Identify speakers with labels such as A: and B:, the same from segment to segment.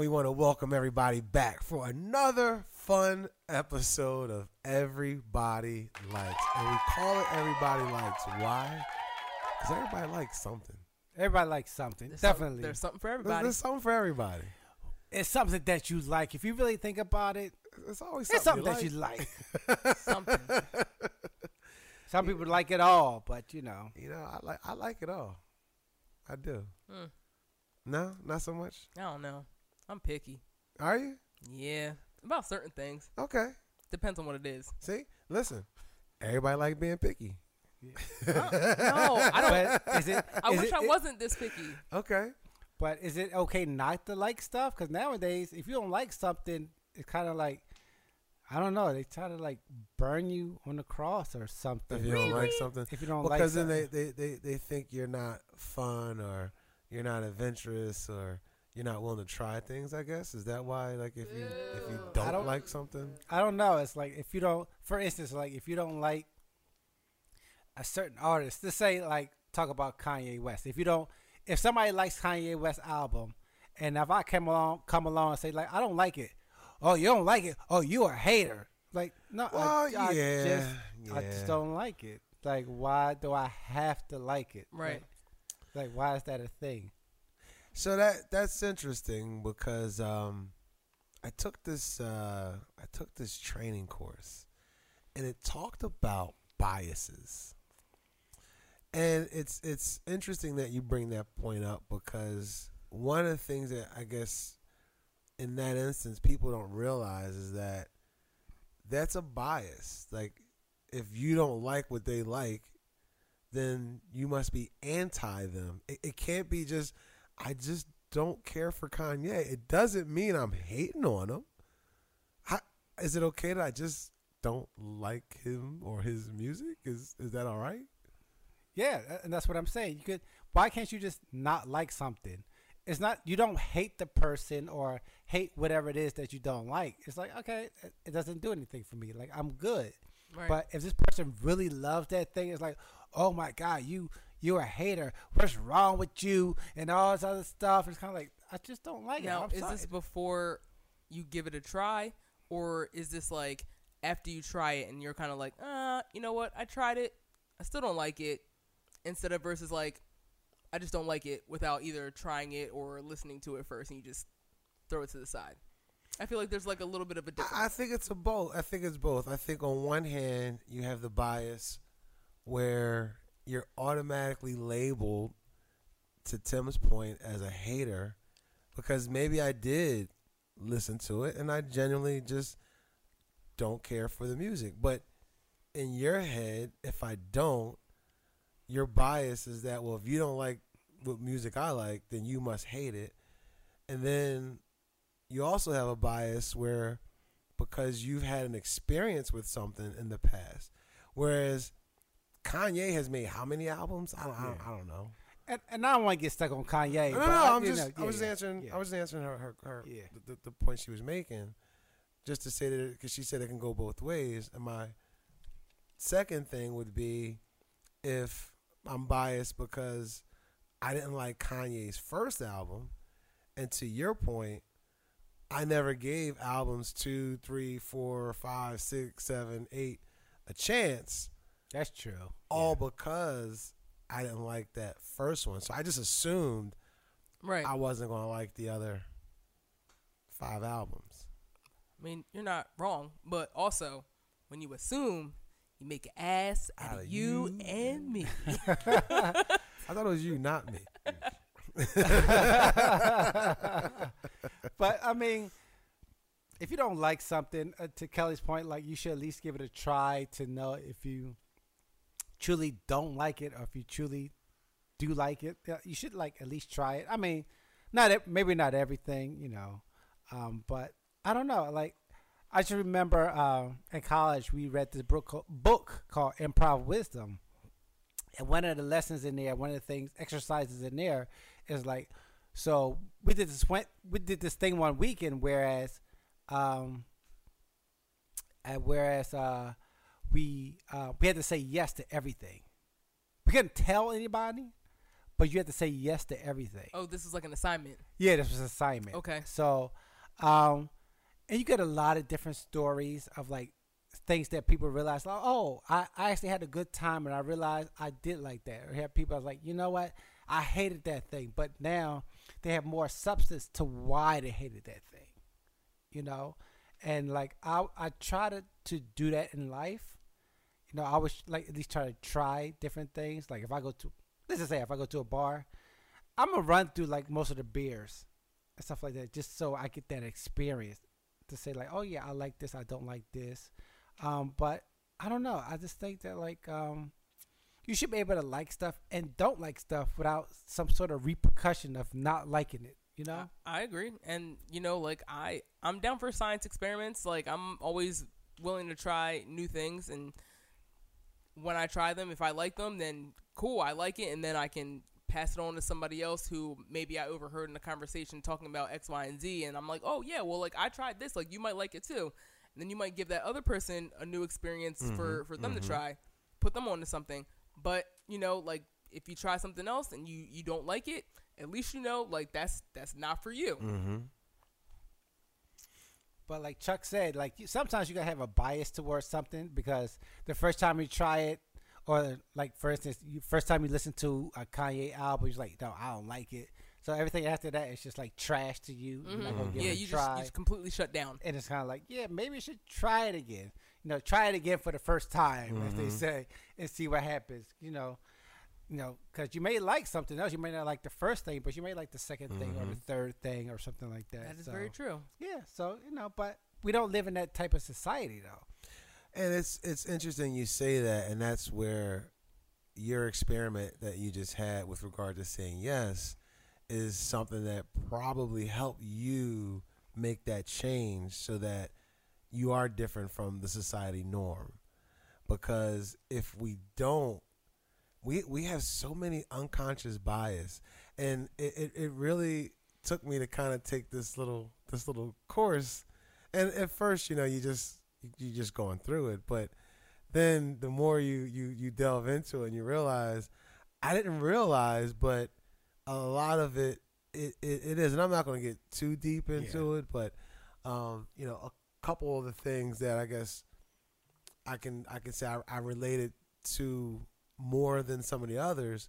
A: we want to welcome everybody back for another fun episode of Everybody Likes. And we call it Everybody Likes. Why? Because everybody likes something.
B: Everybody likes something.
C: There's
B: Definitely.
C: Some, there's something for everybody.
A: there's something for everybody.
B: it's something that you like. If you really think about it,
A: It's always
B: it's
A: something,
B: something
A: you
B: that you like.
C: something.
B: Some people like it all, but you know.
A: You know, I like I like it all. I do.
C: Hmm.
A: No, not so much.
C: I don't know. I'm picky.
A: Are you?
C: Yeah, about certain things.
A: Okay.
C: Depends on what it is.
A: See, listen. Everybody like being picky.
C: No, I don't.
B: Is it?
C: I
B: is
C: wish
B: it-
C: I wasn't this picky.
A: Okay.
B: But is it okay not to like stuff? Because nowadays, if you don't like something, it's kind of like I don't know. They try to like burn you on the cross or something.
A: If you don't like something,
B: If you don't
A: because
B: like
A: then they,
B: something.
A: they, they, they think you're not fun or you're not adventurous or you're not willing to try things. I guess is that why? Like if you if you don't,
B: don't-
A: like something,
B: I don't know. It's like if you don't, for instance, like if you don't like a certain artist, let's say like talk about Kanye West. If you don't, if somebody likes Kanye West album, and if I come along, come along and say like I don't like it, oh you don't like it, oh you a hater. Like no, I-
A: Well,
B: I,
A: yeah,
B: just, I just don't like it. Like why do I have to like it?
C: Right.
B: Like, like why is that a thing?
A: So that that's interesting because um, I took this uh, I took this training course, and it talked about biases. And it's it's interesting that you bring that point up because one of the things that I guess in that instance people don't realize is that that's a bias. Like if you don't like what they like, then you must be anti them. It, it can't be just I just don't care for Kanye. It doesn't mean I'm hating on him. Is it okay that I just don't like him or his music? Is is that all right?
B: Yeah, and that's what I'm saying. You could. Why can't you just not like something? It's not you don't hate the person or hate whatever it is that you don't like. It's like okay, it- it doesn't do anything for me. Like I'm good.
C: Right.
B: But if this person really loves that thing, it's like, oh my god, you you're a hater. What's wrong with you? And all this other stuff. It's kind of like I just don't like
C: now,
B: it. I'm
C: is this before you give it a try, or is this like after you try it and you're kind of like, uh, you know what? I tried it. I still don't like it. Instead of versus like, I just don't like it without either trying it or listening to it first, and you just throw it to the side. I feel like there's like a little bit of a difference.
A: I I think it's a both. I think it's both. I think on one hand you have the bias where you're automatically labeled to Tim's point as a hater because maybe I did listen to it and I genuinely just don't care for the music. But in your head, if I don't, your bias is that well, if you don't like what music I like, then you must hate it. And then you also have a bias where because you've had an experience with something in the past, whereas Kanye has made how many albums? I don't, I don't, I don't know.
B: and, and I don't want to get stuck on Kanye.
A: No, no,
B: I,
A: I'm just, I was
B: yeah,
A: answering. I was answering her, her, her
B: Yeah.
A: the, the, the point she was making, just to say that because she said it can go both ways. And my second thing would be if I'm biased because I didn't like Kanye's first album, and to your point, I never gave albums two, three, four, five, six, seven, eight a chance
B: That's true.
A: all because I didn't like that first one. So I just assumed
C: right.
A: I wasn't going to like the other five albums.
C: I mean, you're not wrong, but also when you assume, you make an ass out, of you,
A: you.
C: and me.
A: I thought it was you, not me.
B: But I mean, if you don't like something, uh, to Kelly's point, like you should at least give it a try to know if you truly don't like it or if you truly do like it. You should like at least try it. I mean, not maybe not everything, you know, um, but I don't know. Like I just remember uh, in college we read this book book called Improv Wisdom. And one of the lessons in there, one of the things, exercises in there, is like, so we did this went we did this thing one weekend, whereas, um, and whereas uh, we uh, we had to say yes to everything. We couldn't tell anybody, but you have to say yes to everything.
C: Oh, this is like an assignment.
B: Yeah, this was an assignment.
C: Okay.
B: So, um, and you get a lot of different stories of like things that people realize, like, oh, I, I actually had a good time and I realized I did like that. Or have people like, you know what, I hated that thing, but now they have more substance to why they hated that thing, you know, and like I I try to to do that in life. You know, I was like at least try to try different things. Like if I go to let's just say if I go to a bar, I'm gonna run through like most of the beers and stuff like that, just so I get that experience to say like, oh yeah, I like this, I don't like this. Um, but I don't know. I just think that like um, you should be able to like stuff and don't like stuff without some sort of repercussion of not liking it. You know?
C: I agree, and you know, like I, I'm down for science experiments. Like I'm always willing to try new things, and when I try them, if I like them, then cool, I like it, and then I can pass it on to somebody else who maybe I overheard in a conversation talking about X, Y, and Z, and I'm like, oh yeah, well, like I tried this, like you might like it too, and then you might give that other person a new experience for for them to try, put them onto something. But you know, like if you try something else and you you don't like it, at least you know like that's that's not for you.
A: Mm-hmm.
B: But like Chuck said, like sometimes you gotta have a bias towards something because the first time you try it, or like for instance, you first time you listen to a Kanye album, you're like, no, I don't like it. So everything after that is just like trash to you. Gonna mm-hmm.
C: Yeah, you just you just completely shut down.
B: and it's kind of like, yeah, maybe you should try it again. You know, try it again for the first time, as they mm-hmm. say, and see what happens. You know, you know, because you may like something else, you may not like the first thing, but you may like the 2nd thing or the mm-hmm. third thing or something like that.
C: That is
B: So,
C: very true.
B: Yeah, so you know, but we don't live in that type of society though.
A: And it's it's interesting you say that, and that's where your experiment that you just had with regard to saying yes is something that probably helped you make that change so that you are different from the society norm. Because if we don't, we we have so many unconscious bias, and it, it, it really took me to kind of take this little this little course. And at first, you know, you just you just going through it, but then the more you you you delve into it, and you realize I didn't realize, but a lot of it it, it, it is, and I'm not going to get too deep into it, but um, you know, a couple of the things that I guess I can I can say I, I related to more than some of the others,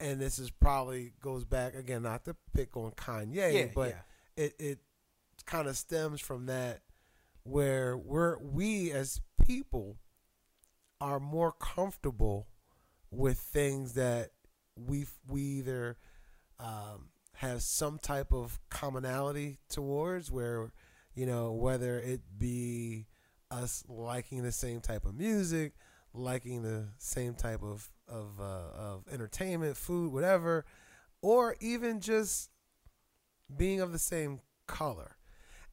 A: and this is probably goes back again not to pick on Kanye,
B: Yeah,
A: but
B: yeah.
A: it it kind of stems from that where we're we as people are more comfortable with things that we we either um, have some type of commonality towards where you know whether it be us liking the same type of music liking the same type of of uh, of entertainment food whatever or even just being of the same color.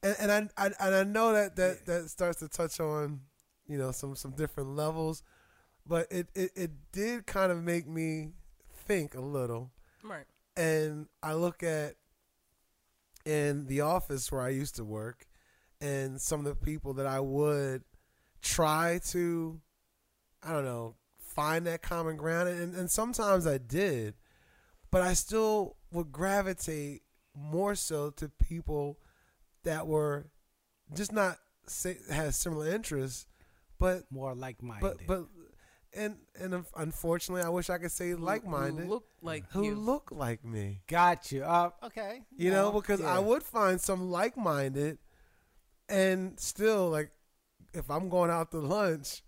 A: And, and I, I and I know that that that starts to touch on you know some some different levels but it, it, it did kind of make me think a little.
C: Right.
A: and I look at in the office where I used to work and some of the people that I would try to I don't know find that common ground and, and sometimes I did but I still would gravitate more so to people that were just not say, had similar interests but
B: More like minded.
A: but but and and unfortunately I wish I could say like minded
C: Who look like
A: who
C: you.
A: look like me.
B: got you. Uh, okay.
A: You know, because
B: yeah.
A: I would find some like minded and still like if I'm going out to lunch,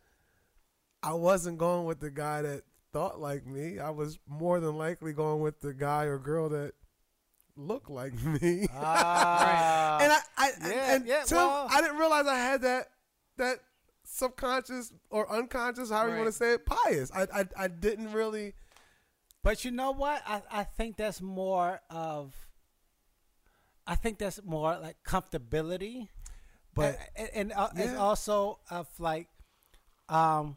A: I wasn't going with the guy that thought like me. I was more than likely going with the guy or girl that looked like me.
B: Ah,
A: and I, I
B: yeah,
A: and
B: yeah, well-
A: I didn't realize I had that that subconscious or unconscious, however you want to say it, bias. I, I I didn't really
B: But you know what? I, I think that's more of. I think that's more like comfortability,
A: But-
B: and, and uh, it's
A: Yeah.
B: also of like, um,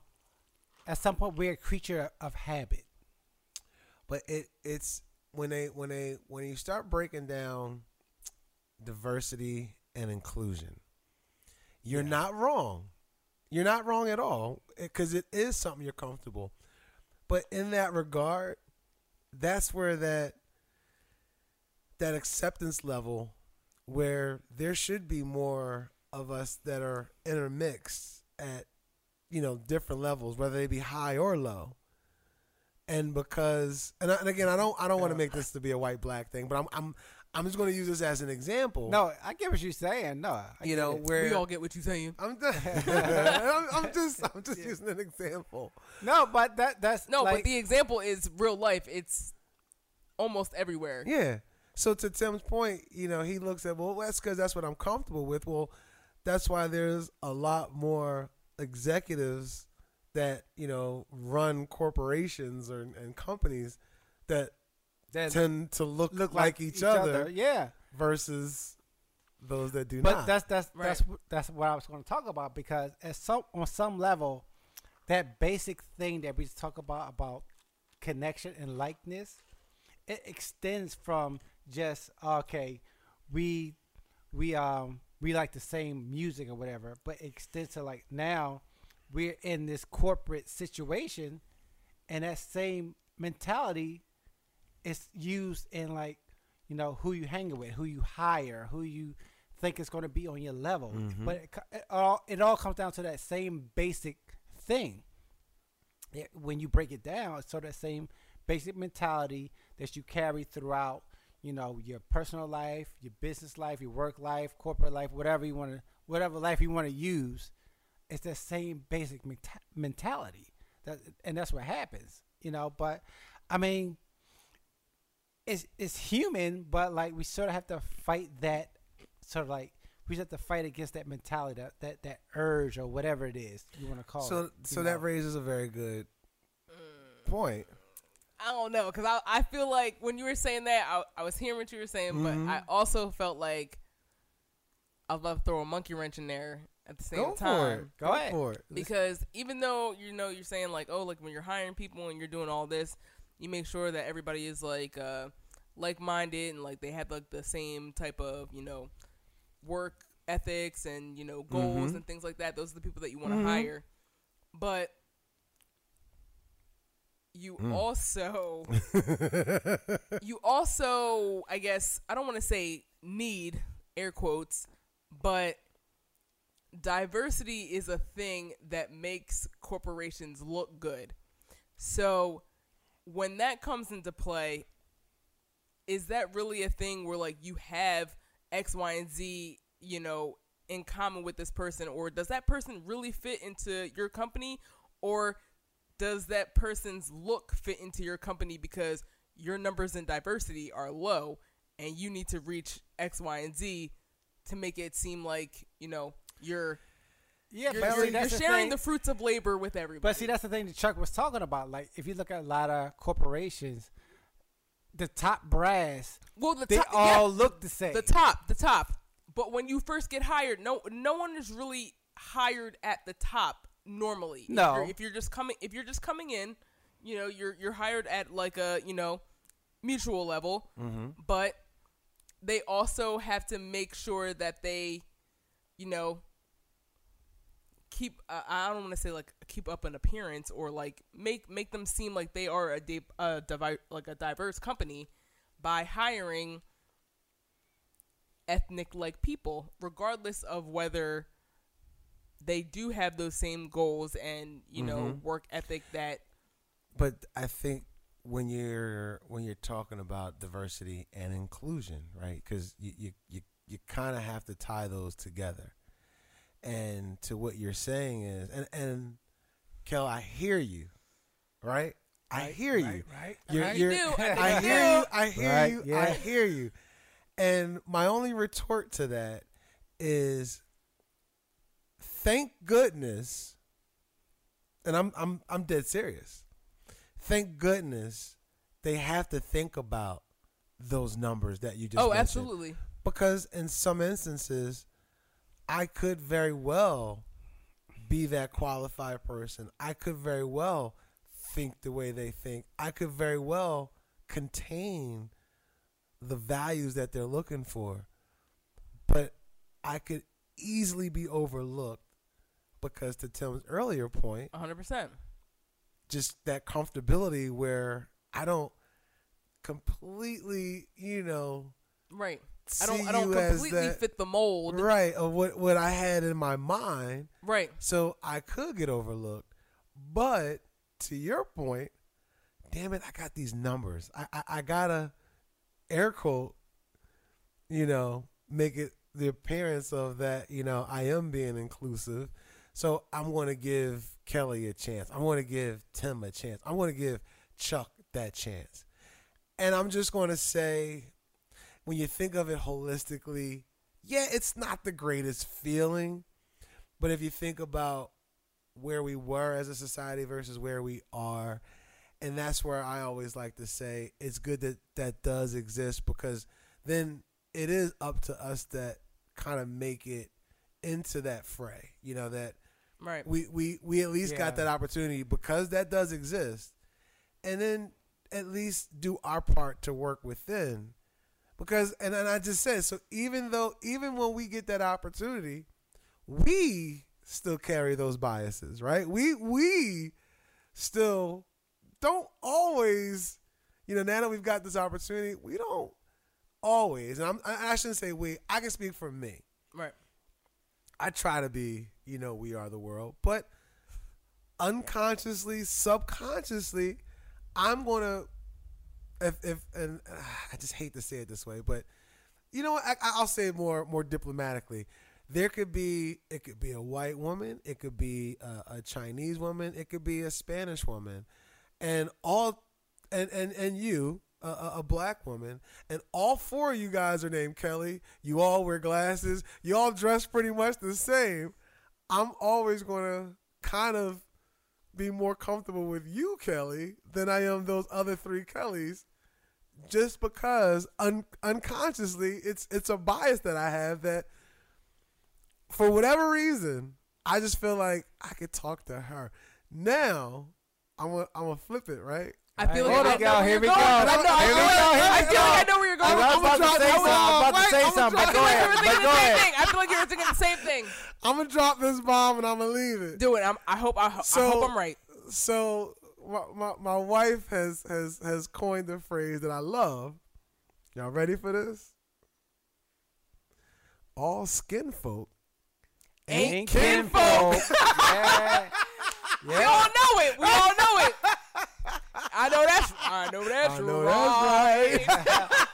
B: at some point we're a creature of habit.
A: but it it's when they when they when you start breaking down diversity and inclusion you're
B: Yeah.
A: not wrong you're not wrong at all eh, because it is something you're comfortable but in that regard that's where that that acceptance level where there should be more of us that are intermixed at you know different levels whether they be high or low and because and, I, and again i don't i don't want to make this to be a white black thing but i'm i'm i'm just going to use this as an example
B: No, I get what you're saying. No, I
A: you know where
C: we all get what you're saying.
A: I'm, just, I'm, I'm just i'm just using an example
B: no, but that that's
C: No,
B: like,
C: but the example is real life. It's almost everywhere.
A: Yeah. So to Tim's point, you know, he looks at well, that's because that's what I'm comfortable with. Well, that's why there's a lot more executives that you know run corporations or and companies that
B: that
A: tend to look,
B: look
A: like, each, other,
B: Yeah,
A: versus those that do
B: but
A: not.
B: that's that's
C: Right.
B: that's that's what I was going to talk about because at some on some level, that basic thing that we talk about about connection and likeness, it extends from just okay, we we um we like the same music or whatever, but it extends to like now we're in this corporate situation, and that same mentality is used in like you know who you hanging with, who you hire, who you think is going to be on your level.
A: Mhm.
B: But it, it all it all comes down to that same basic thing. It- when you break it down, it's sort of that same basic mentality that you carry throughout, you know, your personal life, your business life, your work life, corporate life, whatever you want to, whatever life you want to use. It's that same basic menta- mentality, that, and that's what happens, you know. But I mean, it's it's human, but like we sort of have to fight that sort of like we just have to fight against that mentality, that that, that urge or whatever it is you want to call
A: so
B: it.
A: so
B: you
A: that raises a very good mm. point.
C: I don't know because I I feel like when you were saying that I I was hearing what you were saying,
A: Mhm.
C: but I also felt like I to throw a monkey wrench in there at the same
A: Go
C: time.
A: for it.
B: Go
A: for it.
C: because even though you know you're saying like oh like when you're hiring people and you're doing all this you make sure that everybody is like uh like-minded and like they have like the same type of you know work ethics and you know goals
A: Mhm.
C: and things like that those are the people that you want to
A: Mhm.
C: hire but you
A: Mm.
C: also you also i guess i don't want to say need air quotes but diversity is a thing that makes corporations look good so when that comes into play is that really a thing where like you have x y and z you know in common with this person or does that person really fit into your company or does that person's look fit into your company because your numbers in diversity are low and you need to reach X, Y, and Z to make it seem like, you know, you're
B: yeah,
C: you're, you're,
B: see,
C: you're
B: the
C: sharing
B: thing.
C: the fruits of labor with everybody.
B: But see, that's the thing that Chuck was talking about. Like, if you look at a lot of corporations, the top brass,
C: well, the
B: they
C: top,
B: all
C: yeah,
B: look the same.
C: the top, the top. But when you first get hired, no no one is really hired at the top normally. If
B: No.
C: you're, if you're just coming if you're just coming in, you know, you're you're hired at like a, you know, mutual level.
A: mm-hmm.
C: but they also have to make sure that they, you know, keep. Uh, I don't want to say like keep up an appearance or like make make them seem like they are a, di- a divi- like a diverse company by hiring ethnic like people, regardless of whether they do have those same goals and you know
A: Mhm.
C: work ethic that
A: But I think when you're when you're talking about diversity and inclusion, right? Because you you you, you kind of have to tie those together. And to what you're saying is, and and Kel, I hear you, right? I hear
B: right,
A: you.
B: right?
A: You're,
B: right?
A: you're,
C: do. I
A: I hear
C: you
A: you. I hear
B: Right,
A: you. I hear you. And my only retort to that is, thank goodness, and I'm I'm I'm dead serious. Thank goodness they have to think about those numbers that you just
C: oh
A: mentioned.
C: absolutely
A: because in some instances I could very well be that qualified person. I could very well think the way they think. I could very well contain the values that they're looking for. But I could easily be overlooked because to Tim's earlier point, point,
C: 100 percent
A: just that comfortability where I don't completely, you know,
C: Right. I don't I don't completely
A: that-
C: fit the mold.
A: right of what what I had in my mind.
C: Right.
A: So I could get overlooked. But to your point, damn it, I got these numbers. I, I, I gotta air quote, you know, make it the appearance of that, you know, I am being inclusive. So I'm gonna give Kelly a chance. I'm gonna give Tim a chance. I'm gonna give Chuck that chance. And I'm just gonna say, when you think of it holistically, yeah, it's not the greatest feeling. But if you think about where we were as a society versus where we are, and that's where I always like to say it's good that that does exist because then it is up to us that kind of make it into that fray. You know that
C: Right.
A: we we we at least
B: Yeah.
A: got that opportunity because that does exist, and then at least do our part to work within. Because and, and I just said so even though even when we get that opportunity, we still carry those biases, right? We we still don't always, you know, now that we've got this opportunity, we don't always. And I'm, I I shouldn't say we. I can speak for me.
C: Right.
A: I try to be, you know, we are the world, but unconsciously, subconsciously, I'm gonna, if if and uh, I just hate to say it this way, but you know what? I, I'll say it more more diplomatically. There could be it could be a white woman, it could be a, a Chinese woman, it could be a Spanish woman, and all and and and you a, a, black woman, and all four of you guys are named Kelly. You all wear glasses. You all dress pretty much the same. I'm always gonna kind of be more comfortable with you, Kelly, than I am those other three Kellys, just because un- unconsciously it's it's a bias that I have that, for whatever reason, I just feel like I could talk to her. Now, I'm I'm gonna flip it right.
C: I feel like I know where you're going. I know- I
B: Here we
C: feel
B: go,
C: like-
B: here
C: I
B: we
C: feel like I
B: go.
C: know where you're
B: I
C: going.
B: was
A: I'm
B: about
A: gonna
B: say something. I'm about to
A: wait,
B: say
A: I'm gonna
B: something. But go
C: feel like
B: ahead. But go
C: the same
B: ahead.
C: thing. I feel like you were thinking the same thing.
A: I'm gonna drop this bomb and I'm gonna leave it.
C: Do it. I'm, I hope. I, ho- I hope I'm right.
A: so my, my, my wife has, has has coined the phrase that I love. Y'all ready for this? All skin folk
C: Ain't
B: kinfolk. yeah.
C: We all know it. We all know it. I know that's. I know that's
A: I know
C: right.
A: that's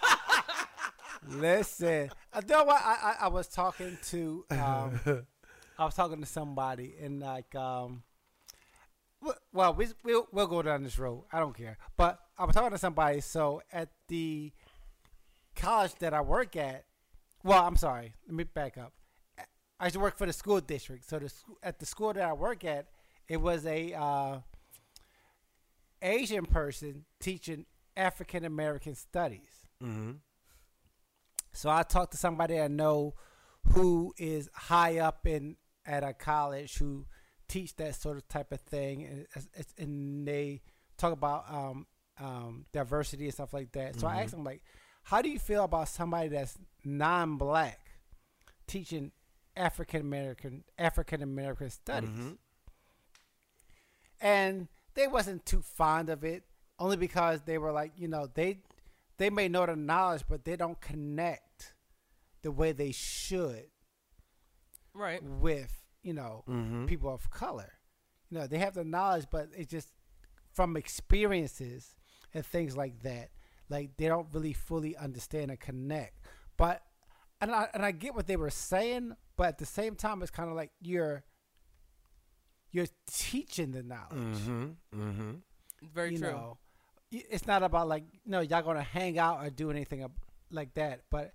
B: Listen, I know what I, I I was talking to um I was talking to somebody and like um well we we'll, we'll go down this road. I don't care. But I was talking to somebody so at the college that I work at well, I'm sorry. Let me back up. I used to work for the school district. So the at the school that I work at, it was a uh, Asian person teaching African American studies.
A: mm-hmm.
B: So I talked to somebody I know who is high up in at a college who teach that sort of type of thing, and, it's- and they talk about um, um, diversity and stuff like that. So I asked them like, how do you feel about somebody that's non-black teaching African American African American studies?
A: Mhm.
B: and they wasn't too fond of it only because they were like you know they they may know the knowledge but they don't connect the way they should
C: Right.
B: with you know
A: Mhm.
B: people of color you know they have the knowledge but it's just from experiences and things like that like they don't really fully understand and connect but and I, and I get what they were saying but at the same time it's kind of like you're you're teaching the knowledge
A: Mm-hmm. Mm-hmm.
C: Very
B: you
C: true.
B: know, it's not about like no, y'all gonna hang out or do anything like that. But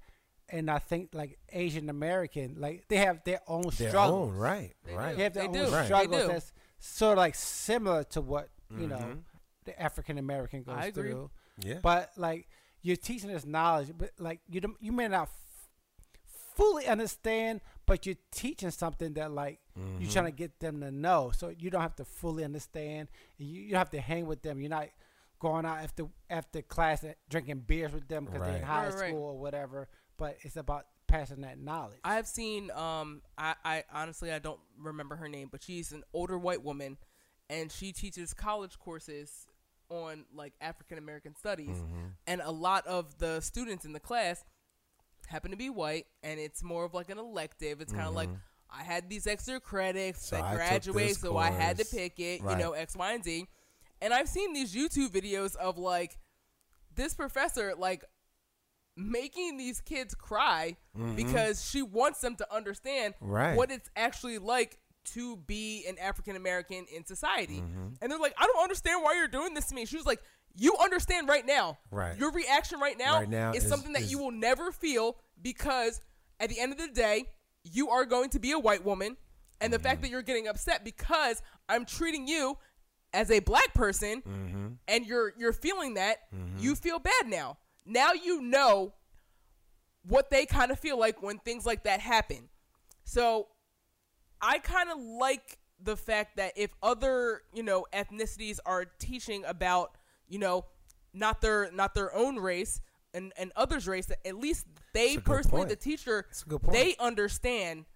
B: and I think like Asian American, like they have their own
A: Their
B: struggles.
A: own, right,
C: They
A: right.
B: They have their
C: They
B: own
C: do.
B: Struggles
C: They do.
B: that's sort of like similar to what you know
A: Mhm.
B: the African American goes
C: I agree.
B: through.
A: Yeah.
B: But like you're teaching this knowledge, but like you don't, you may not f- fully understand, but you're teaching something that like
A: Mm-hmm.
B: you're trying to get them to know. So you don't have to fully understand. You, you have to hang with them. You're not going out after after class and drinking beers with them because they're in high
C: Right, right.
B: school or whatever. But it's about passing that knowledge.
C: I have seen. Um, I, I honestly I don't remember her name, but she's an older white woman, and she teaches college courses on like African American studies,
A: Mm-hmm.
C: and a lot of the students in the class happen to be white, and it's more of like an elective. It's kind of like I had these extra credits
A: Mm-hmm. So
C: that graduate, so I had to pick it.
A: Right.
C: You know, X, Y, and Z. And I've seen these YouTube videos of like this professor like making these kids cry because she wants them to understand
A: Mm-hmm. Right.
C: what it's actually like to be an African American in society.
A: Mm-hmm.
C: And they're like, I don't understand why you're doing this to me. She was like, You understand right now.
A: Right.
C: Your reaction right now,
A: Right now
C: is,
A: is-
C: something that
A: is-
C: you will never feel because at the end of the day, you are going to be a white woman. And the
A: Mm-hmm.
C: fact that you're getting upset because I'm treating you as a black person
A: Mm-hmm.
C: and you're you're feeling that, you feel bad now. Now you know what they kind of feel like when things like that happen. So I kind of like the fact that if other, you know, ethnicities are teaching about, you know, not their not their own race and and others race that at least they
A: That's a good
C: personally
A: point.
C: the teacher
A: That's a good point.
C: they understand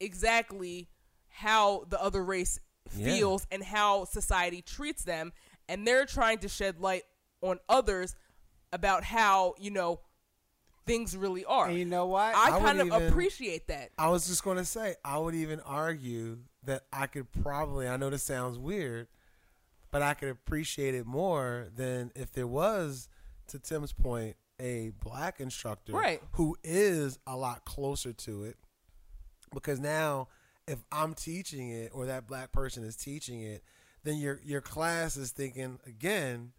C: exactly how the other race
A: Yeah.
C: feels and how society treats them and they're trying to shed light on others about how, you know, things really are.
B: And you know what?
C: I,
A: I
C: kind of
A: even-
C: appreciate that.
A: I was just going to say, I would even argue that I could probably, I know this sounds weird, but I could appreciate it more than if there was, to Tim's point, a black instructor
C: Right.
A: who is a lot closer to it. Because now, if I'm teaching it or that black person is teaching it, then your your class is thinking again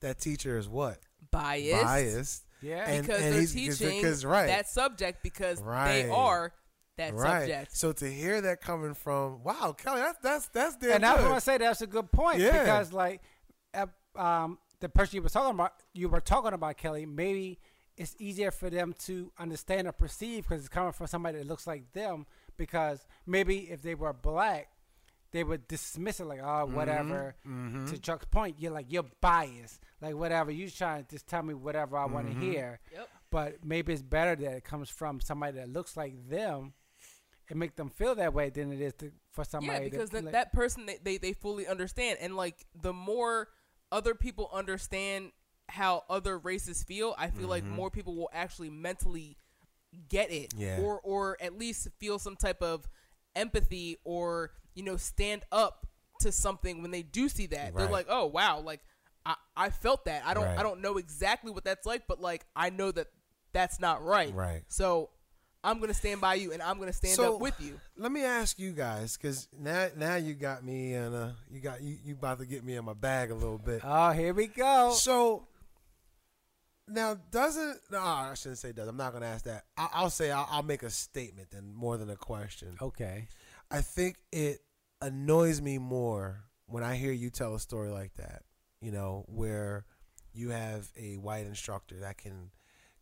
A: that teacher is what
C: Biased.
A: biased.
B: Yeah.
A: And-
C: because
A: and
C: they're
A: he's- 'cause-
C: teaching
A: 'cause, right.
C: that subject because
A: Right.
C: they are that
A: right.
C: subject.
A: So to hear that coming from wow, Kelly, that's that's that's damn
B: and I was
A: good.
B: gonna say that's a good point
A: Yeah.
B: because like, um, the person you were talking about, you were talking about Kelly. Maybe it's easier for them to understand or perceive because it's coming from somebody that looks like them. Because maybe if they were black, they would dismiss it like, oh, whatever.
A: Mm-hmm.
B: To Chuck's point, you're like you're biased, like whatever. You're trying to just tell me whatever I want to
A: Mm-hmm.
B: hear.
C: Yep.
B: But maybe it's better that it comes from somebody that looks like them. And make them feel that way than it is to, for somebody.
C: Yeah, because
B: that,
C: that, that person they, they they fully understand, and like the more other people understand how other races feel, I feel like mm-hmm. more people will actually mentally get it,
A: Yeah.
C: or or at least feel some type of empathy, or you know, stand up to something when they do see that. They're like, oh wow, like I I felt that. I don't
A: Right.
C: I don't know exactly what that's like, but like I know that that's not right.
A: Right.
C: So I'm gonna stand by you, and I'm gonna stand
A: So-
C: up with you.
A: Let me ask you guys, because now now you got me and a you got you you about to get me in my bag a little bit.
B: Oh, here we go.
A: So now doesn't no I shouldn't say does I'm not gonna ask that. I, I'll say I'll, I'll make a statement then more than a question.
B: Okay.
A: I think it annoys me more when I hear you tell a story like that. You know, where you have a white instructor that can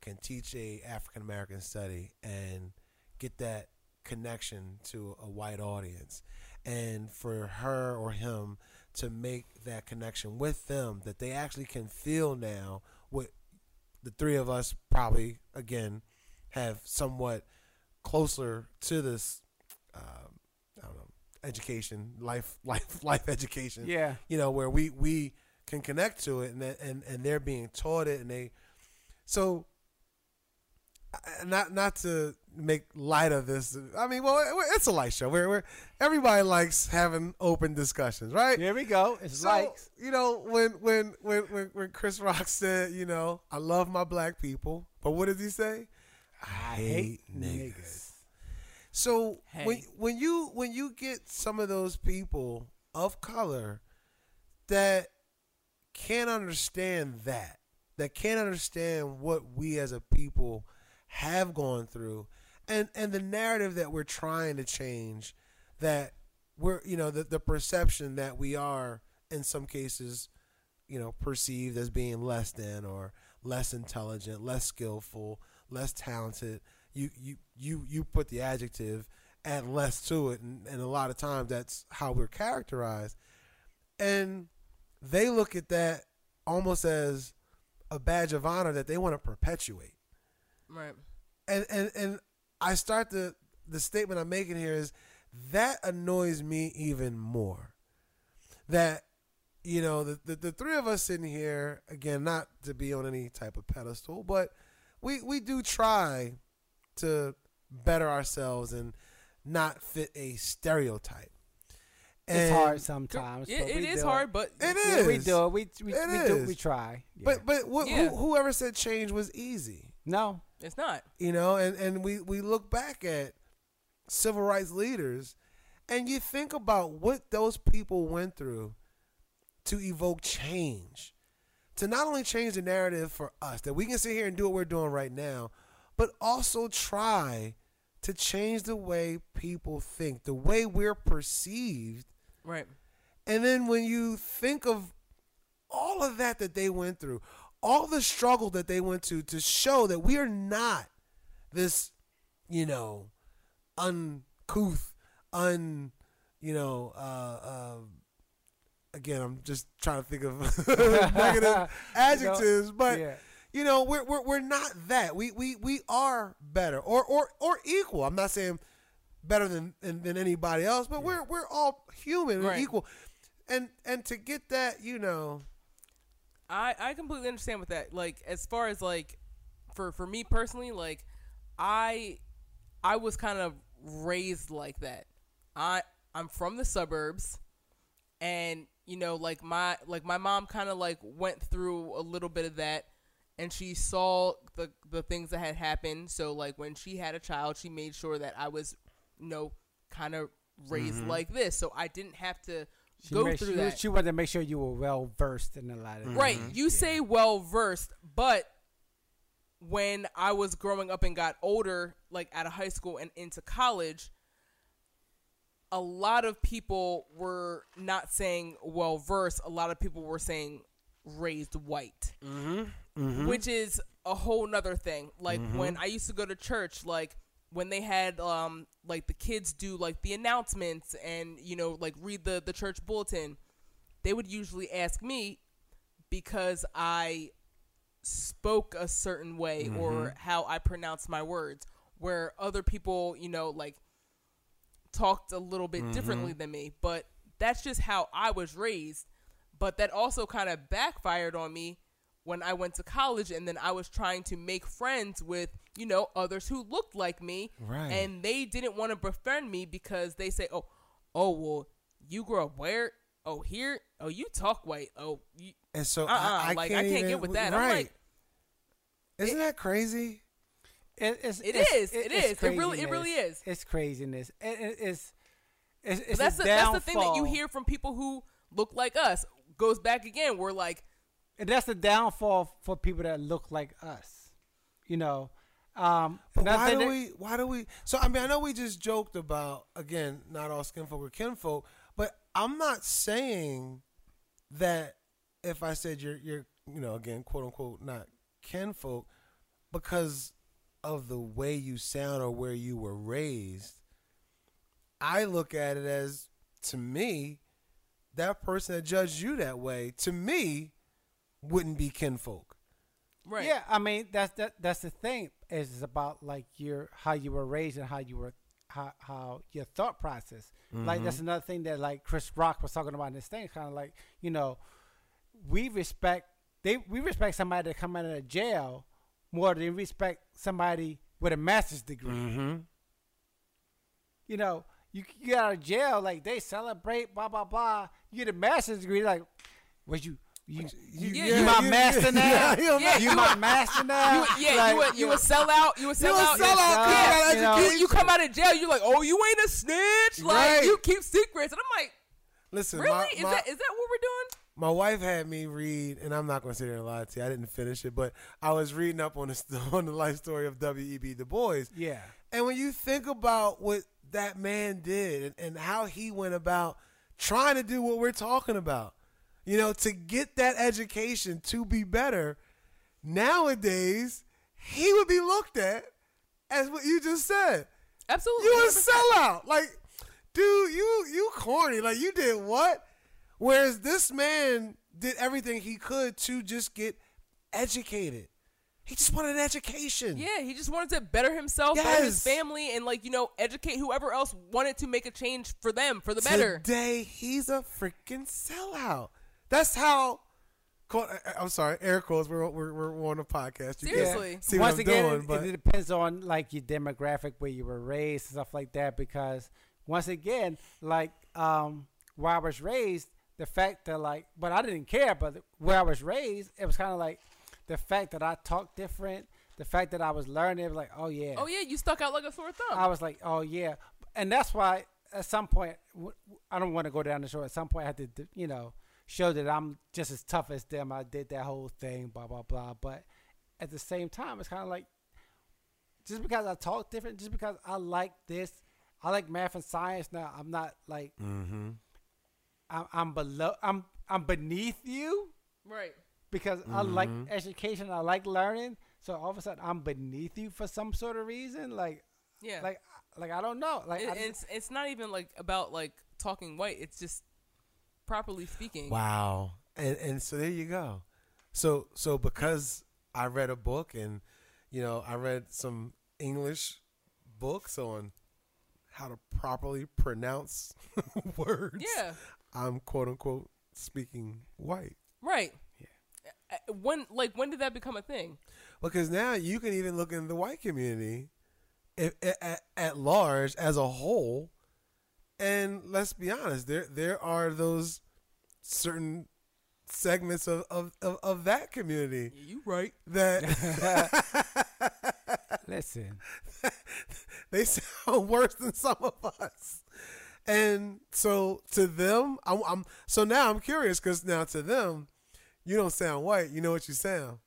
A: can teach a African American study and get that connection to a white audience, and for her or him to make that connection with them that they actually can feel now what the three of us probably again have somewhat closer to this um, I don't know education life life life education
B: Yeah.
A: you know where we we can connect to it and and and they're being taught it and they so Uh, not not to make light of this I mean well it's a light show where everybody likes having open discussions right
B: Here we go. It's
A: so,
B: likes.
A: you know when when when when when Chris Rock said you know I love my black people but what does he say I hate niggas. So when when you when you get some of those people of color that can't understand that, that can't understand what we as a people have gone through, and and the narrative that we're trying to change, that we're you know the the perception that we are in some cases, you know, perceived as being less than or less intelligent, less skillful, less talented. You you you you put the adjective add less to it and, and a lot of times that's how we're characterized. And they look at that almost as a badge of honor that they want to perpetuate.
C: Right.
A: And and and I start to the statement I'm making here is that annoys me even more. That you know, the, the the three of us sitting here again, not to be on any type of pedestal, but we we do try to better ourselves and not fit a stereotype.
B: It's hard sometimes.
C: Yeah,
B: but
C: it
B: we
C: is
B: do
C: hard, but
A: It
B: Yeah, we do it. We we,
A: It
B: we do
A: is.
B: we try. Yeah.
A: But but wh-
C: Yeah.
A: who, whoever said change was easy,
B: no,
C: it's not.
A: you know, and and we we look back at civil rights leaders, and you think about what those people went through to evoke change, to not only change the narrative for us that we can sit here and do what we're doing right now, but also try to change the way people think, the way we're perceived
C: Right.
A: and then when you think of all of that that they went through, all the struggle that they went to to show that we are not this, you know, uncouth, un, you know, uh, uh, again, I'm just trying to think of negative adjectives, but
B: yeah.
A: you know, we're, we're we're not that. We we we are better or or or equal. I'm not saying better than than, than anybody else, but we're we're all human and
C: Right.
A: equal. And and to get that, you know,
C: I I completely understand with that. Like as far as like for for me personally, like I I was kind of raised like that. I I'm from the suburbs and you know like my like my mom kind of like went through a little bit of that and she saw the the things that had happened so like when she had a child she made sure that I was you know kind of raised mm-hmm. like this so I didn't have to
B: She
C: go
B: made-
C: through
B: she,
C: that
B: She wanted to make sure you were well versed in a lot of
C: Right.
A: Mm-hmm.
C: You say well versed, but when I was growing up and got older, like out of high school and into college, a lot of people were not saying well versed. A lot of people were saying raised white,
A: Mm-hmm.
C: which is a whole nother thing. Like when I used to go to church, like when they had um like the kids do like the announcements and you know like read the the church bulletin, they would usually ask me because I spoke a certain way or how I pronounced my words, where other people, you know, like talked a little bit differently than me. But that's just how I was raised. But that also kind of backfired on me when I went to college and then I was trying to make friends with, you know, others who looked like me.
A: Right.
C: And they didn't want to befriend me because they say, oh, oh, well, you grew up where? Oh, here? Oh, you talk white. Oh, you,
A: And so
C: Uh-uh,
A: I, I
C: like,
A: can't
C: I can't
A: even-
C: get with that. I'm
A: Right.
C: like-
A: Isn't that crazy?
B: It, it's,
C: It
B: it's,
C: is, it
B: it's
C: is. It really- it really is.
B: It's craziness. It, it, it's it's, it's
C: that's
B: a
C: the, that's the thing that you hear from people who look like us. Goes back again. We're like,
B: And that's the downfall for people that look like us. You know. Um,
A: But why do
B: that-
A: we? Why do we? So I mean, I know we just joked about again, not all skin folk are kinfolk, but I'm not saying that if I said you're you're you know again quote unquote not kinfolk because of the way you sound or where you were raised. I look at it as to me that person that judged you that way to me wouldn't be kinfolk.
C: right.
B: Yeah, I mean that's that that's the thing. Is about like your how you were raised and how you were how how your thought process. Like that's another thing that like Chris Rock was talking about in this thing. Kind of like you know, we respect they we respect somebody that come out of jail more than respect somebody with a master's degree.
A: Mm-hmm.
B: You know, you, you get out of jail like they celebrate blah blah blah. You get a master's degree like, was you you you,
C: Yeah,
B: you my
A: you-
B: master now?
A: yeah, you
C: Yeah,
B: you
C: you
B: my master now?
C: would- yeah,
B: Like,
C: you would you would sell out. You would sell
A: You a
C: out.
A: sellout 'cause
B: you
C: You,
B: education.
C: you come out of jail. You're like, oh, you ain't a snitch. Like
A: Right.
C: you keep secrets, and I'm like,
A: Listen,
C: really?
A: my-
C: is
A: my-
C: that is that what we're doing?
A: my wife had me read, and I'm not going to sit here and lie to you. I didn't finish it, but I was reading up on the on the life story of W.E.B. Du Bois.
B: Yeah.
A: And when you think about what that man did and, and how he went about trying to do what we're talking about, you know, to get that education to be better, nowadays he would be looked at as what you just said.
C: Absolutely.
A: You a sellout. Like, dude, you you corny. Like you did what? Whereas this man did everything he could to just get educated. He just wanted an education.
C: Yeah, he just wanted to better himself, better his family, and like you know, educate whoever else wanted to make a change for them for the better.
A: Today he's a freaking sellout. That's how. I- I'm sorry, air quotes. We're we're, we're on a podcast. You can't
C: Seriously.
A: see
B: Once
A: what I'm
B: again,
A: doing,
B: it-
A: but
B: it, depends on like your demographic, where you were raised, and stuff like that. Because once again, like um, where I was raised, the fact that like, but I didn't care. But where I was raised, it was kind of like the fact that I talked different, the fact that I was learning. It was like, oh yeah,
C: Oh yeah, you stuck out like a sore thumb.
B: I was like, oh yeah, and that's why at some point I don't want to go down the shore. At some point, I had to, you know, show that I'm just as tough as them. I did that whole thing, blah blah blah. But at the same time, it's kind of like just because I talk different, just because I like this, I like math and science. Now I'm not like
A: mm-hmm.
B: I'm, I'm below. I'm I'm beneath you
C: right.
B: because I like
A: Mhm.
B: education. I like learning. So all of a sudden, I'm beneath you for some sort of reason. Like
C: Yeah.
B: like like I don't know. Like
C: It- it's it's not even like about like talking white. It's just properly speaking.
A: Wow. And and so there you go. So so because I read a book and you know, I read some English books on how to properly pronounce words.
C: Yeah.
A: I'm quote unquote speaking white.
C: Right. Yeah. Uh, uh, when like when did that become a thing?
A: Because now you can even look in the white community if, at, at large as a whole and let's be honest, there there are those certain segments of, of, of, of that community
C: You right.
A: that
B: listen.
A: they sound worse than some of us. And so to them, I'm, I'm so now I'm curious because now to them, you don't sound white. You know what you sound?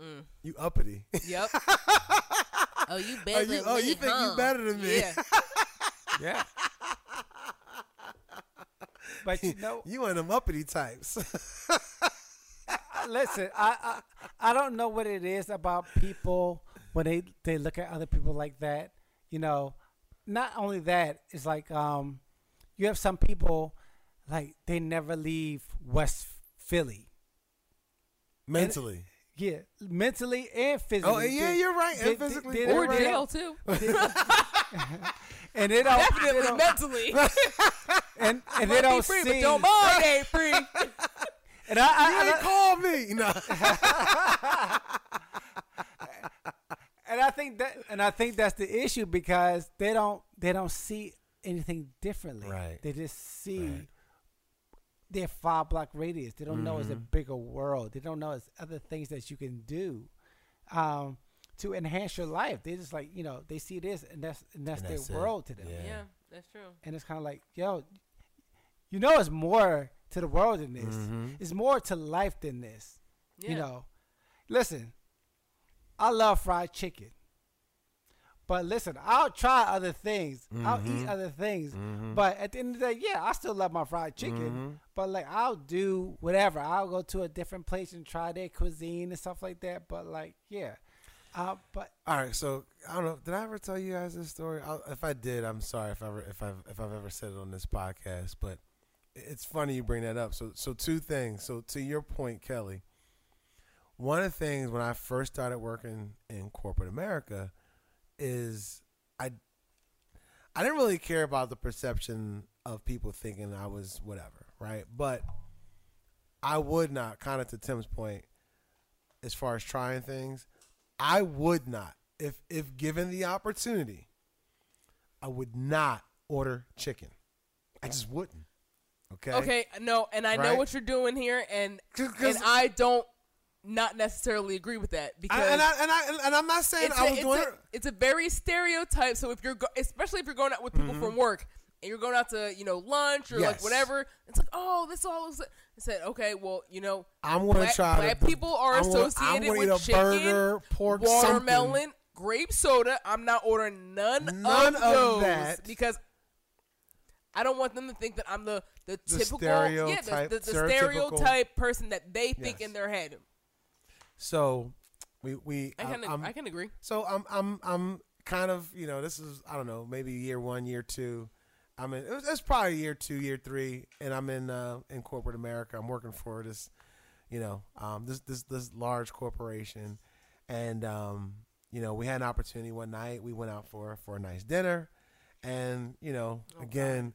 C: Mm.
A: You uppity.
C: Yep. oh, you
A: oh,
C: better
A: you,
C: than
A: oh,
C: me,
A: you think
C: huh?
A: you better than me?
C: Yeah.
B: Yeah. But you know,
A: you one of them uppity types.
B: listen, I, I I don't know what it is about people when they they look at other people like that. You know, not only that, it's like um, you have some people like they never leave West Philly.
A: Mentally.
B: Yeah, mentally and physically.
A: Oh, yeah,
B: They-
A: you're right.
B: they-
A: And physically.
B: they-
A: you're
C: Or
A: right.
C: jail too.
B: and it don't
C: Definitely
B: don't-
C: mentally.
B: And and they don't
C: free, but don't mind ain't free.
B: And I, I,
A: You ain't
B: I-
A: call me. No.
B: and I think that and I think that's the issue because they don't they don't see anything differently.
A: Right.
B: They just see
A: Right.
B: their five block radius. They don't know it's a
A: Mhm.
B: bigger world. They don't know it's other things that you can do um, to enhance your life. They just like you know they see this and that's and that's,
A: And
B: their
A: it.
B: world to them.
A: Yeah.
C: yeah, that's true.
B: And it's kind of like yo, you know, it's more to the world than this.
A: Mhm.
B: It's more to life than this.
C: Yeah.
B: You know, listen, I love fried chicken. But listen, I'll try other things. I'll eat
A: Mhm.
B: other things.
A: Mhm.
B: But at the end of the day, yeah, I still love my fried chicken.
A: Mhm.
B: But like, I'll do whatever. I'll go to a different place and try their cuisine and stuff like that. But like, yeah. Uh, but
A: All right, so I don't know. Did I ever tell you guys this story? i if I did, I'm sorry if I ever, if I've if I've ever said it on this podcast. But it's funny you bring that up. So so two things. So to your point, Kelly, one of the things when I first started working in corporate America is I I didn't really care about the perception of people thinking I was whatever, right? But I would not, kind of to Tim's point, as far as trying things, I would not, if if given the opportunity, I would not order chicken. I just wouldn't. Okay.
C: Okay, no, and I know
A: Right?
C: what you're doing here, and
A: 'Cause- 'cause-
C: and I don't not necessarily agree with that because
A: I, and I and I and I'm not saying
C: it's,
A: I
C: a,
A: was
C: it's,
A: doing
C: a,
A: it.
C: it's a very stereotype. So if you're, go- especially if you're going out with people
A: Mhm.
C: from work and you're going out to you know lunch or like whatever, it's like oh this all is. I said okay, well you know
A: I'm gonna
C: black,
A: try.
C: black
A: to,
C: people are
A: I'm
C: associated
A: gonna
C: with chicken,
A: burger, pork,
C: watermelon,
A: something.
C: grape soda. I'm not ordering none,
A: None
C: of
A: of
C: those
A: that.
C: because I don't want them to think that I'm the the,
A: The
C: typical yeah the, the, the stereotype person that they think
A: Yes.
C: in their head.
A: So we we
C: I can
A: I'm,
C: I can agree.
A: So I'm I'm I'm kind of you know this is I don't know maybe year one year two. I'm in it was, it's probably year two year three, and I'm in uh, in corporate America. I'm working for this you know um, this this this large corporation, and um, you know we had an opportunity one night. We went out for for a nice dinner, and you know
C: Oh,
A: again.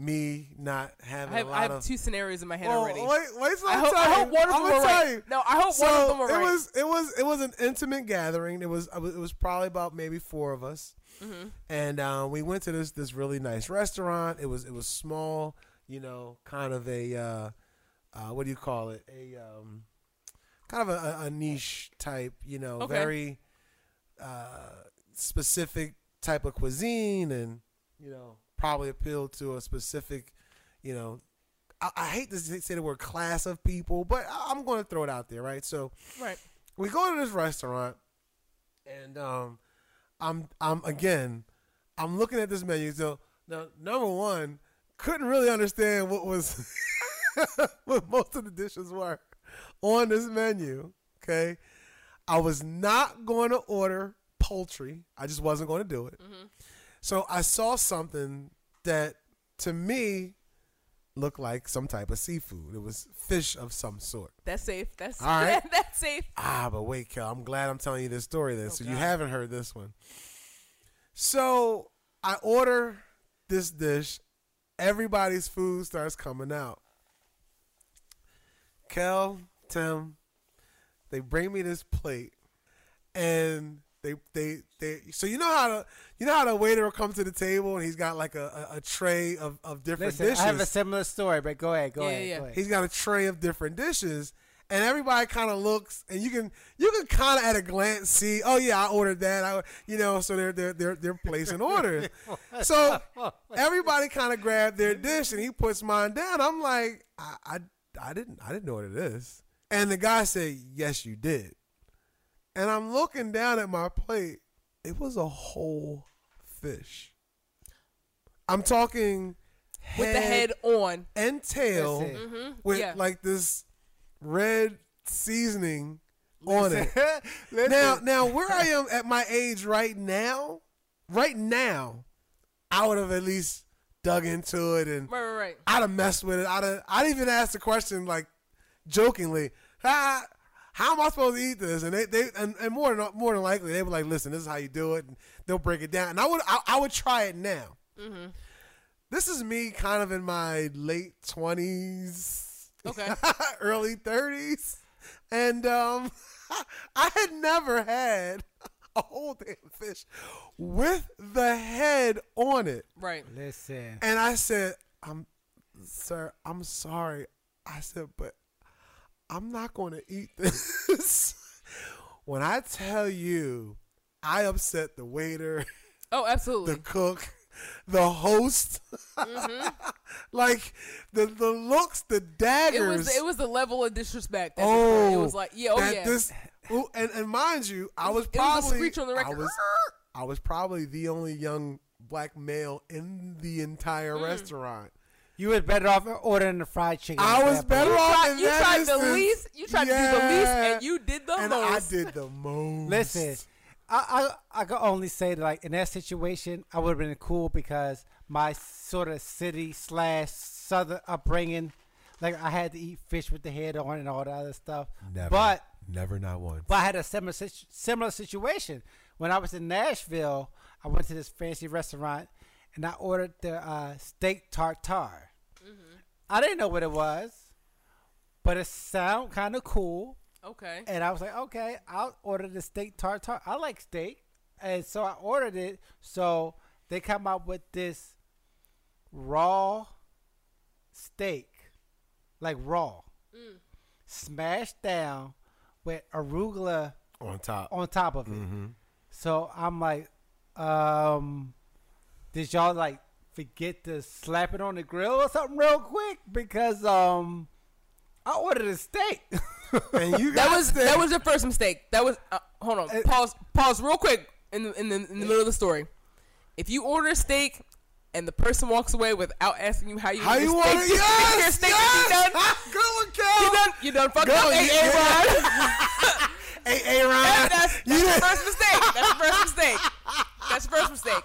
A: Me not having
C: I have,
A: a
C: I
A: lot
C: have
A: of.
C: two scenarios in my head
A: Well,
C: already.
A: wait, wait, so
C: I hope, I hope one of them are right.
A: you.
C: No, I hope
A: so
C: one of them
A: it
C: right.
A: was it was it was an intimate gathering. It was it was, probably about maybe four of us,
C: hmm
A: and uh, we went to this this really nice restaurant. It was it was small, you know, kind of a uh, uh, what do you call it? A um, kind of a, a niche type, you know,
C: Okay.
A: very uh, specific type of cuisine, and you know, probably appeal to a specific, you know. I, I hate to say the word class of people, but I- I'm going to throw it out there, right? So,
C: Right.
A: we go to this restaurant and um I'm I'm again I'm looking at this menu so now number one couldn't really understand what was what most of the dishes were on this menu okay I was not going to order poultry I just wasn't going to do it
C: hmm
A: so I saw something that to me looked like some type of seafood it was fish of some sort
C: That's safe. That's
A: All right.
C: that's safe.
A: Ah, but wait, Kel, I'm glad I'm telling you this story then,
C: Oh,
A: so you haven't heard this one. So I order this dish. Everybody's food starts coming out. Kel, Tim, they bring me this plate, and they they they. So you know how the you know how the waiter will come to the table and he's got like a, a, a tray of, of different
B: Listen,
A: dishes.
B: I have a similar story, but go ahead, go
C: Yeah,
B: ahead,
C: yeah,
B: go
C: yeah.
B: ahead.
A: He's got a tray of different dishes, and everybody kind of looks, and you can you can kind of at a glance see, oh yeah, I ordered that, I you know, so they're they're they're they're placing orders. so everybody kind of grabbed their dish, and he puts mine down. I'm like, I, I I didn't I didn't order this, and the guy said, yes, you did, and I'm looking down at my plate. It was a whole fish. I'm talking
C: With the head on.
A: and tail
B: Listen.
C: hmm
A: with
C: yeah.
A: like this red seasoning on it. Now, now where I am at my age right now, right now, I would have at least dug into it and
C: right, right, right.
A: I'd have messed with it. I'd have, I'd even asked the question like jokingly, ah, how am I supposed to eat this? And they, they and, and more than more than likely they were like, listen, this is how you do it, and they'll break it down. And I would I, I would try it now.
C: hmm
A: This is me kind of in my late twenties,
C: Okay.
A: early thirties, and um, I had never had a whole damn fish with the head on it,
C: Right.
B: Listen.
A: and I said, "I'm, sir, I'm sorry." I said, "But I'm not going to eat this." when I tell you, I upset the waiter,
C: Oh, absolutely.
A: the cook, the host.
C: hmm
A: like the the looks, the daggers.
C: It was it was the level of disrespect. That
A: oh,
C: it was like yeah, oh yeah.
A: This, and and mind you, I was
C: was
A: probably
C: on the
A: I was I was probably the only young black male in the entire
C: Mm.
A: restaurant.
B: You was better off ordering the fried chicken.
A: I was
B: that
A: better
B: point.
A: off
C: tried,
A: in
C: you
A: that
C: tried the least. You tried to do the least, and you did the
A: and
C: most.
A: I did the most.
B: Listen, I, I I can only say that like in that situation, I would have been cool because my sort of city slash southern upbringing, like I had to eat fish with the head on and all that other stuff.
A: never,
B: But
A: never, not once.
B: but I had a similar similar situation when I was in Nashville. I went to this fancy restaurant and I ordered the uh, steak tartare. I didn't know what it was, but it sounded kind of cool.
C: Okay.
B: And I was like, okay, I'll order the steak tartare. I like steak. And so I ordered it. So they come out with this raw steak, like raw,
C: Mm.
B: smashed down with arugula
A: on top.
B: on top of it.
A: Mm-hmm.
B: So I'm like, um, did y'all like forget to slap it on the grill or something real quick? Because um, I ordered a steak.
A: And you
C: That was
A: steak.
C: that was your first mistake. That was uh, hold on.
B: Uh,
C: Pause. Pause real quick in the in the in the middle of the story. If you order a steak and the person walks away without asking you how you
A: how you
C: your
A: want
C: steak,
A: it?
C: your steak
A: yes.
C: to done,
A: Good one,
C: you done you done fucked up. Hey,
A: you-
C: Aaron.
A: Hey, hey, Ryan.
C: That- that's that's
A: You
C: the first mistake. That's the first mistake. That's the first mistake.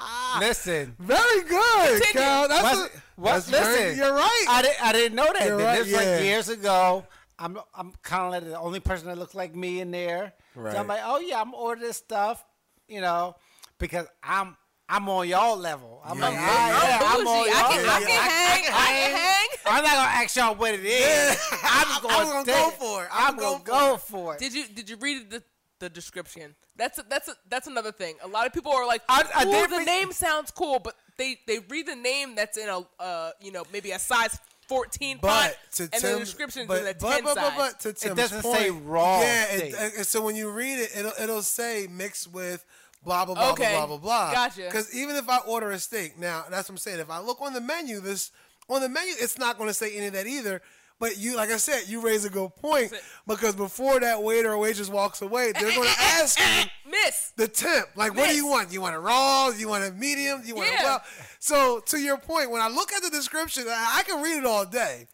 B: Ah, listen,
A: Very good,
C: Continue.
A: Cal. That's,
B: What-
A: a,
B: what-
A: that's very-
B: listen.
A: you're right.
B: I didn't. I didn't know that.
A: You're
B: Then
A: right,
B: This was
A: yeah.
B: like years ago. I'm I'm kind of like the only person that looks like me in there. So
A: Right.
B: I'm like, oh yeah, I'm ordering this stuff, you know, because I'm I'm on y'all level. I'm
A: Yeah,
B: like,
A: yeah,
B: all right,
A: yeah.
B: yeah,
C: I'm
B: I'm on
C: bougie.
B: y'all
C: I can, I
B: level.
C: can hang. I can hang.
B: I'm not gonna ask y'all what it is. I'm
A: I'm
B: gonna,
A: gonna
B: take
A: go for it.
B: I'm,
A: I'm
B: gonna
A: gonna
B: go for it.
C: Did you did you read the the description? That's a, that's a, that's another thing. A lot of people are like,
B: I- I
C: "Ooh, the name sounds cool," but they they read the name that's in a uh you know maybe a size 14
A: But
C: font,
A: to
C: and
A: Tim,
C: the description
A: but,
C: is in a
A: but,
C: 10
A: but, but,
C: size.
A: but to Tim's
B: doesn't
A: point,
B: say raw
A: Yeah,
B: steak.
A: it, uh, so when you read it, it'll it'll say mixed with blah blah blah
C: Okay.
A: blah blah blah blah.
C: Gotcha.
A: Because even if I order a steak, now that's what I'm saying. If I look on the menu, this on the menu, it's not going to say any of that either. But you, like I said, you raise a good point because before that waiter or waitress walks away, they're going to ask you
C: Miss.
A: the temp. Like, what do you want? You want a raw? You want a medium? You want it
C: Yeah.
A: well? So, to your point, when I look at the description, I can read it all day.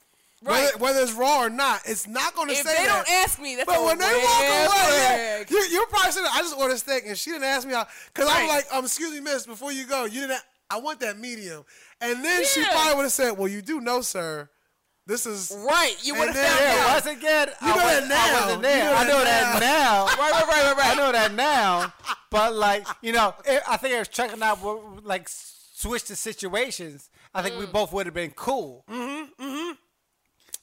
C: Right.
A: Whether, whether it's raw or not, it's not going to
C: If
A: say
C: they don't ask me, that's
A: but when they walk away, you, you're probably saying, I just ordered steak and she didn't ask me out. Because I'm like, um, excuse me, miss, before you go, you didn't, I want that medium. And then she probably would have said, well, you do know, sir, this is.
C: Right, you would have found
A: yeah,
C: out.
B: Once again,
A: you
B: I
A: know
B: was,
A: that that
B: I
A: now.
B: wasn't
A: You know
B: I know
A: that
B: that now.
C: Right, right, right, right, right.
B: I know that now. But like, you know, it, I think if Chuck and I were like switched the situations, I think
C: Mm.
B: we both would have been cool. Mm-hmm. Mm-hmm.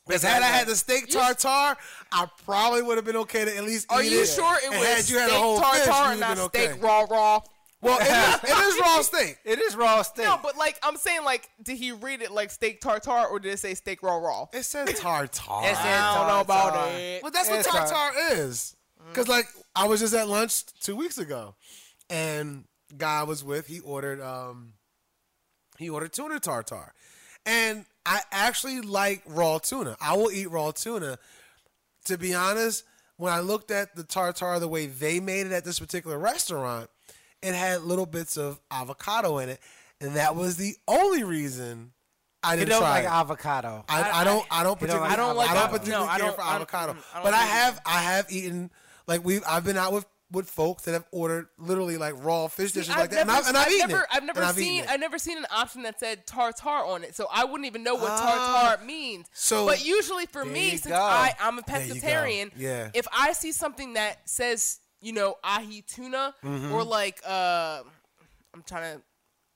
A: Because had I had the steak tartare, I probably would have been okay to at least
C: Are
A: eat
C: you
A: it.
C: sure it
A: And
C: was
A: had you had a
C: steak
A: whole
C: tartare and not
A: okay.
C: steak raw raw?
A: Well, it is, it is raw steak.
B: It is raw steak.
C: No, but like I'm saying, like, did he read it like steak tartare or did it say steak raw raw?
A: It says tartare.
B: It said
C: I don't know about it.
A: Well, that's what
B: It's tar-
A: tartare is. Because, like, I was just at lunch two weeks ago, and guy I was with, he ordered, um, he ordered tuna tartare, and I actually like raw tuna. I will eat raw tuna. To be honest, when I looked at the tartare the way they made it at this particular restaurant, it had little bits of avocado in it, and that was the only reason I didn't
B: don't
A: try
B: like
A: it.
B: avocado.
A: I,
C: I-
A: I don't I don't particularly
C: I don't like
A: I don't
C: avocado.
A: particularly
C: No, I
A: care
C: don't-
A: for
C: I don't-
A: avocado.
C: mm, I don't
A: but I
C: like
A: have I have eaten like we. have I've been out with with folks that have ordered literally like raw fish dishes like that, and I've, and I've, eaten
C: never,
A: it.
C: I've never
A: And I've
C: seen,
A: it.
C: I've never seen an option that said tartare on it, so I wouldn't even know what
A: Ah,
C: tartare means.
A: so-
C: but usually for
B: There
C: me,
B: you
C: since
B: go.
C: I, I'm a
A: There you go.
C: pescatarian,
A: Yeah.
C: if I see something that says, you know, ahi tuna
A: Mm-hmm.
C: or like, uh, I'm trying to,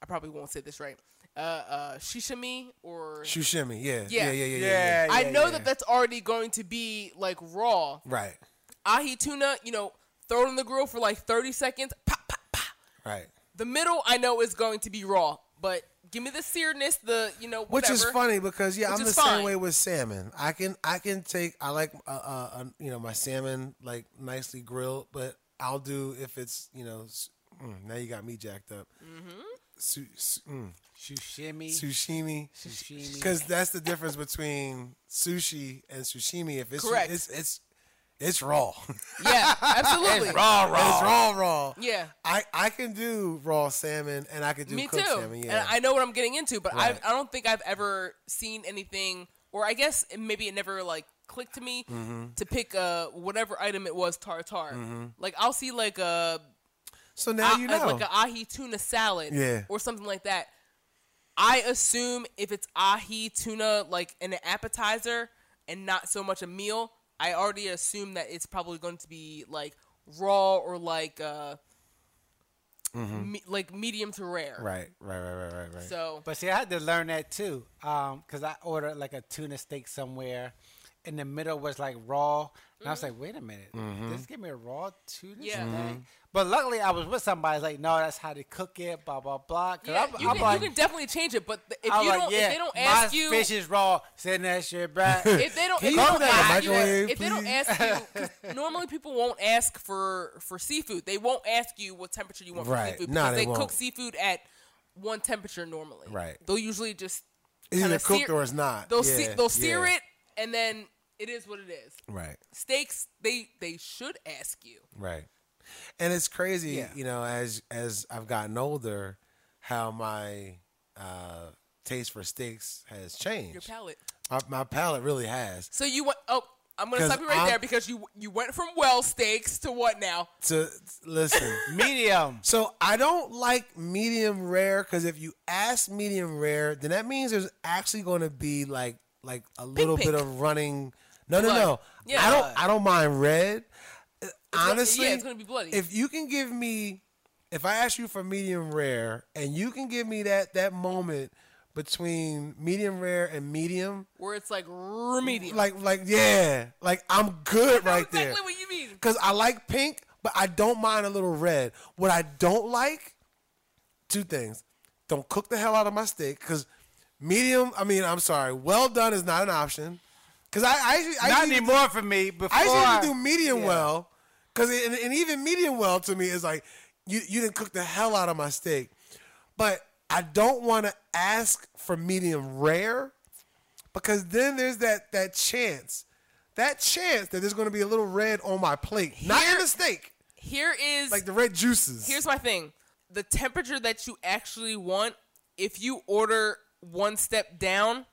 C: I probably won't say this right, uh, uh, shishimi or
A: Shushimi, yeah,
C: Yeah.
A: yeah, yeah, yeah, yeah,
B: Yeah.
C: I know that that's already going to be like raw.
A: Right,
C: Ahi tuna, you know, throw it in the grill for like 30 seconds, pop, pop, pop.
A: right.
C: The middle I know is going to be raw, but give me the searedness, the you know whatever.
A: Which is funny because yeah,
C: Which
A: I'm the
C: is
A: same
C: fine.
A: way with salmon. I can I can take I like uh, uh, uh you know my salmon like nicely grilled, but I'll do if it's you know s- mm, now you got me jacked up. Mm-hmm. Su- su- mm,
B: Shushimi.
A: sushimi.
B: Sashimi.
A: Because that's the difference between sushi and sushimi. If it's
C: Correct.
A: it's it's it's raw.
C: Yeah, absolutely.
B: raw,
A: it's raw, raw.
C: Yeah.
A: I I can do raw salmon and I can do
C: Me
A: cooked
C: too.
A: salmon.
C: And
A: Yeah.
C: I know what I'm getting into, but
A: Right.
C: I I don't think I've ever seen anything, or I guess maybe it never like clicked to me
A: Mm-hmm.
C: to pick uh whatever item it was tartare. Like I'll see like a
A: so now you
C: like-
A: know.
C: like a ahi tuna salad,
A: Yeah.
C: or something like that. I assume if it's ahi tuna like an appetizer and not so much a meal, I already assume that it's probably going to be like raw or like uh me- like medium to rare.
A: right, right, right, right, right, right.
C: So
B: But see, I had to learn that too, because I ordered like a tuna steak somewhere. In the middle was like raw, and I was like, "Wait a minute,
A: Mm-hmm.
B: just give me a raw tuna
C: Yeah.
B: steak." But luckily, I was with somebody. like, "No, that's how they cook it." Blah blah blah.
C: yeah,
B: I'm,
C: you,
B: I'm
C: can,
B: like,
C: you can definitely change it, but if
B: I'm
C: you don't,
B: yeah,
C: if they don't ask
B: my
C: you,
B: fish is raw. Send that shit back.
C: if they don't, if
A: you
C: they don't
A: that in the
C: ask you, if they don't ask you, 'cause normally people won't ask for for seafood. They won't ask you what temperature you want for
A: Right.
C: seafood
A: No,
C: because
A: they
C: they, cook seafood at one temperature normally.
A: Right.
C: They'll usually just
A: It's either
C: kinda
A: cooked
C: sear-
A: or it's not.
C: they'll
A: yeah,
C: se- they'll sear
A: yeah.
C: it and then it is what it is.
A: Right,
C: Steaks, they they should ask you.
A: right. And it's crazy,
B: Yeah.
A: you know, as as I've gotten older, how my uh, taste for steaks has changed.
C: Your palate.
A: My, my palate really has.
C: So you went. Oh, I'm gonna stop you right
A: I'm-
C: there because you you went from well steaks to what now?
A: To listen.
B: Medium.
A: So I don't like medium rare because if you ask medium rare, then that means there's actually going to be like like a little
C: pink.
A: bit of running. No, no, no.
C: Yeah.
A: I don't. I don't mind red. Honestly,
C: yeah, it's gonna be bloody.
A: If you can give me if I ask you for medium rare and you can give me that that moment between medium rare and medium,
C: Where it's like remedial.
A: like like yeah, like I'm good
C: I
A: right
C: exactly
A: there.
C: Exactly what you mean.
A: Cause I like pink, but I don't mind a little red. What I don't like, two things. Don't cook the hell out of my steak. Cause medium, I mean, I'm sorry, well done is not an option. Cause I, I, actually- I
B: Not
A: usually do-
B: anymore for me. Before
A: I usually do medium
B: yeah.
A: well, cause and, and even medium well to me is like you you didn't cook the hell out of my steak, but I don't want to ask for medium rare, because then there's that that chance, that chance that there's going to be a little red on my plate, not in
C: Here-
A: the steak,
C: Here is
A: like the red juices.
C: here's my thing. The temperature that you actually want, if you order one step down,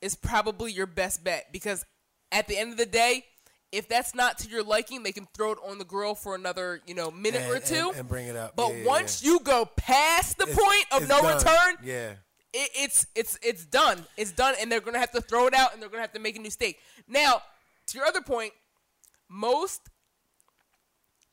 C: is probably your best bet because at the end of the day, if that's not to your liking, they can throw it on the grill for another, you know, minute
A: and,
C: or two.
A: and, and bring it up.
C: but
A: Yeah, yeah,
C: once
A: yeah.
C: you go past the
A: It's-
C: point of no
A: done.
C: return,
A: yeah.
C: it, it's it's it's done. It's done, and they're gonna have to throw it out, and they're gonna have to make a new steak. Now, to your other point, most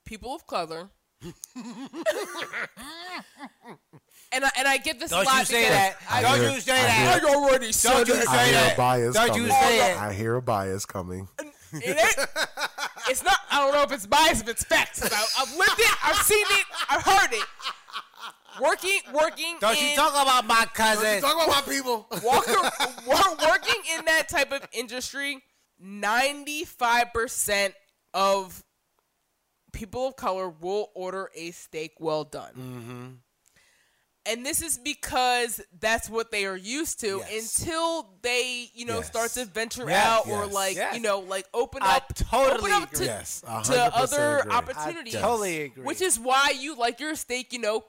C: people of color, and I and I get this a
B: Don't
C: lot
B: you say
C: because
B: that.
C: I,
B: Don't
A: hear-
B: you say
A: I
B: that.
A: hear-
C: I already said
B: Don't you
C: it.
B: say
A: I hear
B: that.
A: a bias
B: Don't
A: coming.
B: you say it.
A: I hear a bias coming.
C: It ain't, it's not. I don't know if it's bias, if it's facts. I, I've lived it. I've seen it. I've heard it. Working, working.
B: Don't you talk about my cousin.
A: Talk about my people.
C: Walker, wor- working in that type of industry, 95% of people of color will order a steak well done.
A: Mm-hmm.
C: And this is because that's what they are used to
A: Yes.
C: until they, you know,
A: Yes.
C: start to venture
B: Yes,
C: out or like,
B: yes.
C: you know, like open
B: I
C: up,
B: totally
C: open up to,
B: agree.
A: Yes,
C: to other
A: agree.
C: opportunities.
B: I totally agree.
C: Which is why you like your steak, you know,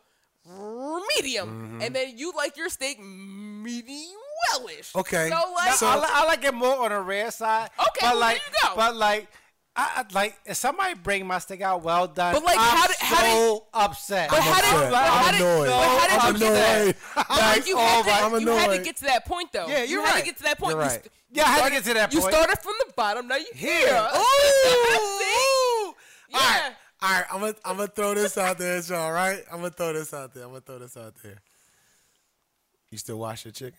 C: medium,
A: Mm-hmm.
C: and then you like your steak medium wellish.
A: Okay.
C: So like,
B: No,
A: So-
B: I, li- I like it more on the rare side.
C: Okay,
B: but
C: well, there
B: like,
C: you go.
B: But like, I, I- like if somebody bring my steak out well done,
C: But, like,
B: I'm
C: how did- how did-
B: so upset.
C: But how did-
A: upset.
C: but how
A: I'm
C: did-
A: annoyed.
C: but how did you get that?
A: annoyed.
B: Like,
C: you, had
B: my-
C: to,
A: I'm
C: you had to get to that point though.
B: Yeah,
C: you
B: you're
C: had
B: right.
C: to get to that point.
A: You're
C: You
A: right.
C: st-
B: Yeah, I had to get to that
C: You started from the bottom. Now you here.
A: Here.
C: See?
A: Ooh.
C: Yeah.
A: All right. All right. I'm gonna I'm gonna throw this out there, y'all. Right? I'm gonna throw this out there. I'm gonna throw this out there. You still wash your chicken?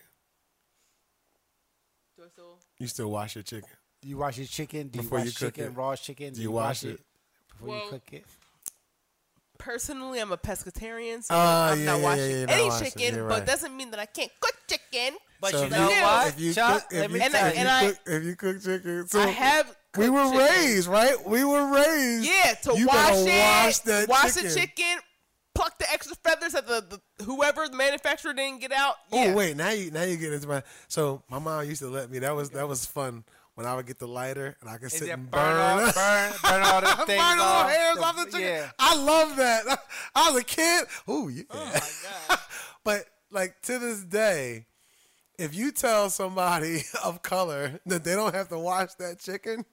A: Do I still? You still wash your chicken?
B: Do you wash your chicken? Do you
A: Before
B: wash
A: you cook
B: chicken?
A: it.
B: Raw chicken?
A: Do you wash it?
B: before
C: Well,
B: you cook it?
C: Personally, I'm a pescatarian, so
A: Oh,
C: I'm
A: yeah,
C: not
A: yeah,
C: washing
A: yeah, you're not
C: any
A: washing.
C: chicken.
A: You're
C: But
A: right.
C: doesn't mean that I can't cook chicken.
B: But
A: So
B: you
A: if
B: know
C: you-
B: what,
A: If you
B: Chuck?
A: cook, if
B: let
A: you,
B: me
C: And
B: tell
A: if
B: you.
A: you
C: I-
A: cook, if you cook chicken, so
C: I have.
A: we
C: cooked
A: were
C: chicken.
A: raised, right? We were raised.
C: Yeah, to
A: you
C: wash
A: gotta
C: it,
A: wash that
C: wash
A: chicken.
C: the chicken, pluck the extra feathers that the, the whoever the manufacturer didn't get out. Oh, yeah.
A: Oh wait, now you now you get into my. So my mom used to let me. That was that was fun when I would get the lighter and I could sit and
B: burn,
A: burn.
B: off, burn, burn all the things
A: burn the
B: off.
A: hairs
B: The-
A: off the chicken.
B: Yeah.
A: I love that. I was a kid. Ooh, yeah.
C: Oh my god.
A: but like to this day, if you tell somebody of color that they don't have to wash that chicken,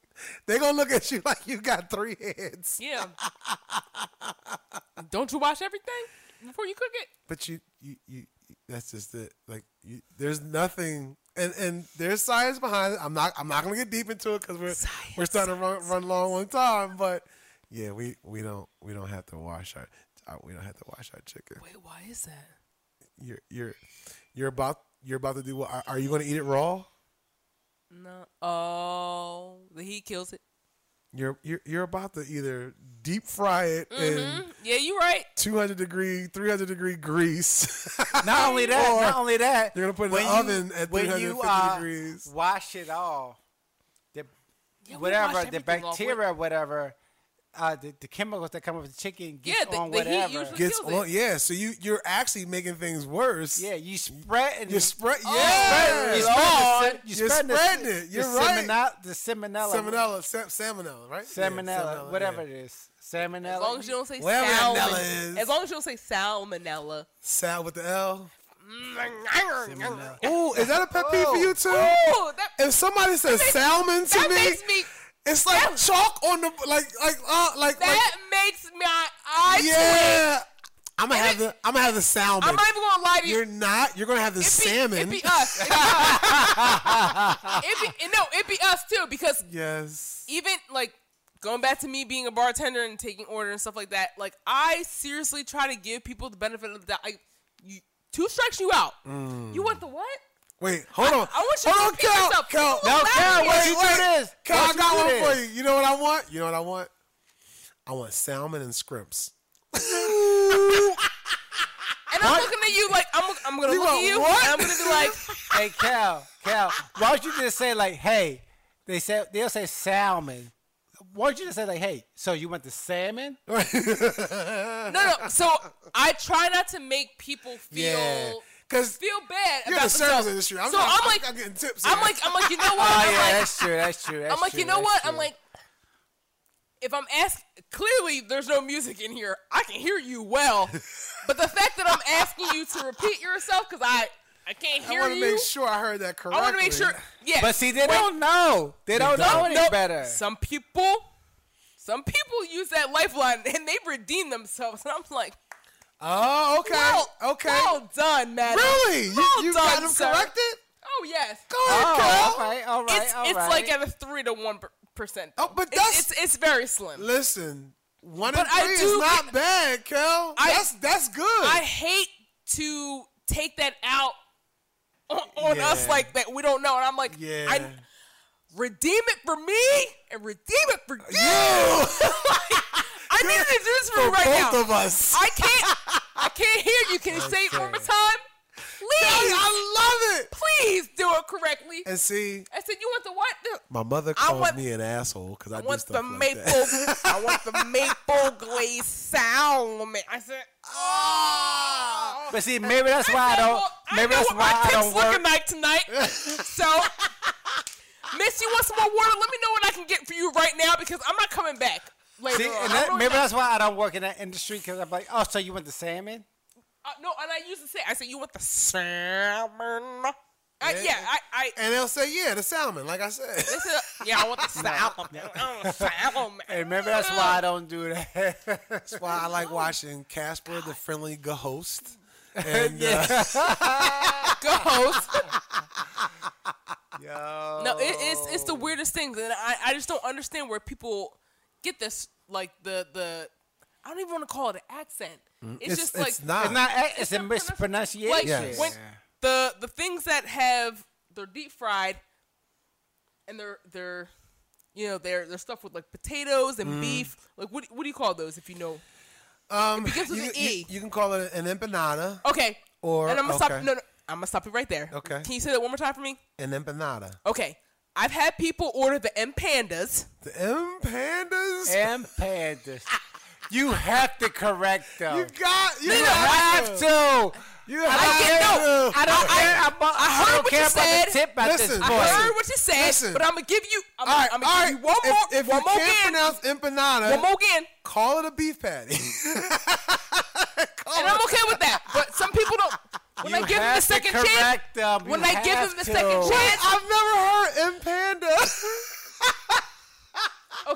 A: they gonna look at you like you got three heads.
C: Yeah. Don't you wash everything before you cook it?
A: But you, you, you. That's just it. Like, you, there's nothing, and and there's science behind it. I'm not, I'm not gonna get deep into it because we're we're starting to run run long one time. But yeah, we we don't we don't have to wash our, our we don't have to wash our chicken.
C: Wait, why is that?
A: You're you're you're about you're about to do what? Are, are you gonna eat it raw?
C: No. Oh, the heat kills it.
A: You're you're you're about to either deep fry it in
C: Mhm. Yeah, you're right.
A: 200 degree, 300 degree grease.
B: Not only that,
A: Or
B: not only that,
A: you're gonna put it in
B: when
A: the
B: you-
A: oven at
B: when
A: 350
B: you, uh,
A: degrees.
B: Wash it off. The,
C: Yeah,
B: whatever, the
C: everything off.
B: bacteria, whatever, uh, the, the chemicals that come with the chicken gets
C: Yeah, the-
B: on
C: the heat
B: whatever.
A: Gets
C: kills
A: on,
C: it.
A: yeah. So you you're actually making things worse.
B: yeah, you spread and
A: You spread,
C: Oh,
A: yeah.
B: you
C: Lord.
B: spread the, you
A: You're
B: spread the-
A: spreading
B: the,
A: it. You're
B: the
A: right.
B: Salmonella, the salmonella,
A: Salmonella, sa- salmonella, right? Yeah,
B: salmonella, whatever
A: yeah.
B: it is, salmonella.
C: As long as you don't say
A: Whatever that is.
C: As long as you don't say salmonella.
A: Sal with the L.
B: Salmonella.
A: Ooh, is that a pet peeve for you too?
C: Ooh, that,
A: If somebody says salmon to
C: that
A: me,
C: makes me.
A: It's like
C: that-
A: chalk on the like like uh like
C: That makes my eye
A: like
C: twitch.
A: yeah. I'm gonna
C: And
A: have
C: it-
A: the I'm gonna have the salmon.
C: I'm not even gonna lie to you.
A: You're not. You're gonna have the
C: It be,
A: salmon.
C: It be us. It be us. it be, no, it be us too because
A: yes.
C: even like going back to me being a bartender and taking order and stuff like that. Like I seriously try to give people the benefit of the doubt. Like, you, two strikes you out. You want the what?
A: Wait, hold on.
C: I want you to
A: hold on,
C: repeat
A: Cal.
C: yourself.
A: Cal.
C: People will
B: Cal,
C: at
B: what
C: you.
B: you do this?
A: Cal, I got one for you. You know what I want? You know what I want? I want salmon and scrimps.
C: And I'm looking at you like I'm. I'm gonna
A: You
C: look at you.
A: what?
C: And I'm gonna be like,
B: hey, Cal, Cal, why don't you just say like, hey? They say they'll say salmon. Why don't you just say like, hey? So you went to salmon?
C: no, no. So I try not to make people feel
A: Yeah. Because
C: feel bad
A: you're in
C: about
A: the service
C: themselves.
A: industry. I'm,
C: so
A: not,
C: I'm like,
A: I'm getting tips.
C: I'm like, I'm like, you know what?
B: Oh
C: I'm
B: yeah,
C: like,
B: that's true. That's true. That's
C: I'm like,
B: true,
C: you know what?
B: true.
C: I'm like, if I'm asked, clearly there's no music in here. I can hear you well, but the fact that I'm asking you to repeat yourself because I I can't hear you.
A: I want to make sure I heard that correctly.
C: I want to make sure. Yeah,
B: But see, they
C: Wait,
B: don't know. They don't
A: don't.
B: know any
C: nope.
B: better.
C: Some people, some people use that lifeline and they redeem themselves, and I'm like,
A: Oh, okay.
C: well,
A: okay.
C: well done, madam.
A: really? You,
C: Well
A: you
C: done,
A: got them
C: sir.
A: corrected?
C: Oh yes.
A: Go ahead,
B: Oh,
A: Cal.
B: all right, all right,
C: it's
B: all
C: it's
B: right.
C: like at a three to one.
A: Oh, but that's-
C: it's, it's very slim.
A: Listen, one
C: But
A: and
C: I
A: three
C: do
A: is not bad, Kel.
C: I-
A: that's that's good.
C: I hate to take that out on, on us like that. We don't know, and I'm like,
A: yeah.
C: I redeem it for me and redeem it for you. I need to do this for,
A: For
C: right
A: both
C: now.
A: of us.
C: I can't. I can't hear you. Can you say it one more time? Please,
A: I love it.
C: please do it correctly.
A: And see,
C: I said, you want the what? The-
A: my mother
C: I
A: calls
C: want-
A: me an asshole because I,
C: I
A: do
C: want
A: stuff
C: the
A: like
C: maple.
A: that.
C: I want the maple glaze salmon. I said, oh.
B: But see, maybe that's why I
C: said,
B: don't.
C: well,
B: Maybe
C: know
B: that's
C: what
B: why
C: my
B: I
C: tip's
B: don't work.
C: looking like tonight. so, Miss, you want some more water? Let me know what I can get for you right now because I'm not coming back later
B: See,
C: on.
B: and that, maybe that's why I don't work in that industry because I'm like, oh, so you went to salmon?
C: Uh, no, and I used to say, I said, you want the salmon? I, yeah, I, I,
A: And they'll say, yeah, the salmon, like I said.
C: I said, yeah, I want the salmon. I salmon.
B: And maybe that's why I don't do that.
A: That's why I like watching Casper, the friendly ghost. And uh,
C: Ghost.
B: Yo.
C: No, it, it's it's the weirdest things, and I, I just don't understand where people get this like the the I don't even want to call it an accent. It's,
A: it's,
C: just like
A: it's not.
B: It's not. It's,
C: It's
B: a
C: a
B: mispronunciation.
C: like
A: Yes.
C: when the the things that have they're deep fried and they're they're you know they're they're stuffed with like potatoes and
A: Mm.
C: beef. Like what what do you call those if you know?
A: um,
C: begins with
A: you,
C: an E.
A: You, can call it an empanada.
C: Okay.
A: Or-
C: and I'm gonna
A: okay.
C: stop. No, no, I'm gonna stop you right there.
A: Okay.
C: Can you say that one more time for me?
A: An empanada.
C: Okay. I've had people order the M pandas.
A: The M pandas.
B: M pandas. You have to correct them.
A: you got. You,
B: You have to.
A: You
B: I
A: have
B: don't care.
A: to.
B: I don't care about. I,
C: heard
B: don't
C: what
B: care
C: you
B: about
C: said.
B: the tip at
A: Listen,
B: this
C: I
B: point.
A: listen.
C: heard what you said,
A: Listen.
C: but I'm gonna give you. I'm,
A: all right,
C: I'm gonna
A: right.
C: give you one
A: if,
C: more.
A: If if
C: one
A: you
C: more
A: can't
C: again.
A: pronounce empanada,
C: one more again.
A: call it a beef patty.
C: And I'm okay with that. But some people don't. When
B: You
C: I give them the
B: have to
C: second chance,
B: them.
C: when
B: You
C: I give them the
B: to.
C: second chance,
A: I've never heard M panda.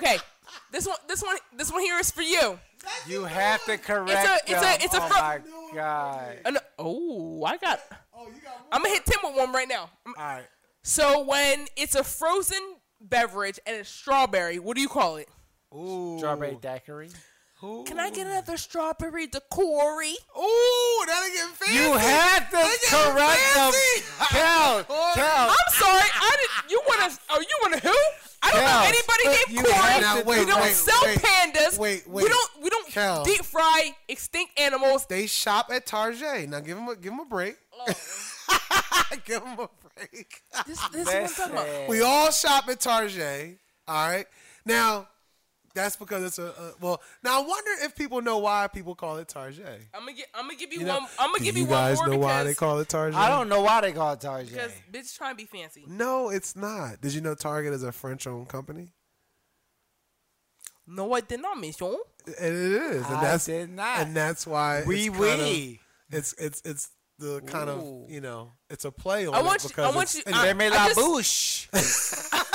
C: Okay. This one, this one, this one here is for you.
B: You have to correct
C: it's a-
B: them.
C: it's a
B: oh
C: fro-
B: my god.
C: And, oh, I got. Oh, you got. I'm gonna hit Tim with one right now.
A: all right.
C: So when it's a frozen beverage and it's strawberry, what do you call it?
A: Ooh.
B: Strawberry daiquiri.
C: Can I get another strawberry daiquiri?
A: Ooh, that'll get fancy.
B: You have to
A: They get
B: correct them.
A: fancy.
B: Cal, Cal.
C: I'm sorry. I didn't. You want to? Oh, you want to who? I don't know
B: Cal,
C: anybody
B: you
C: named
B: have
A: Now, wait,
C: we don't
A: wait,
C: sell
A: wait,
C: pandas.
A: wait,
C: We
A: wait.
C: don't. We don't
A: Cal.
C: deep fry extinct animals.
A: They shop at Target. Now give them a give them a break. Oh. give them a break.
C: This, this is what I'm talking about.
A: We all shop at Target. All right. Now that's because it's a, a well. Now I wonder if people know why people call it Tarjay.
C: I'm gonna get. I'm gonna give you,
A: You know,
C: one. I'm gonna give
A: you
C: you,
A: guys
C: one
A: know why they call it Tarjay.
B: I don't know why they call it Tarjay.
C: because bitch trying to be fancy.
A: No, it's not. Did you know Target is a French-owned company?
C: No, I did not, Monsieur.
A: And it is, and
B: I
A: that's
B: did not.
A: and that's why
B: we
A: it's kind of- it's it's it's the kind
B: Ooh.
A: of you know it's a play on
C: I
A: it
C: want you-
A: because
C: I want
A: it's-
C: you-
A: and
C: I-
B: Remy
C: I
B: la
C: just-
B: bouche.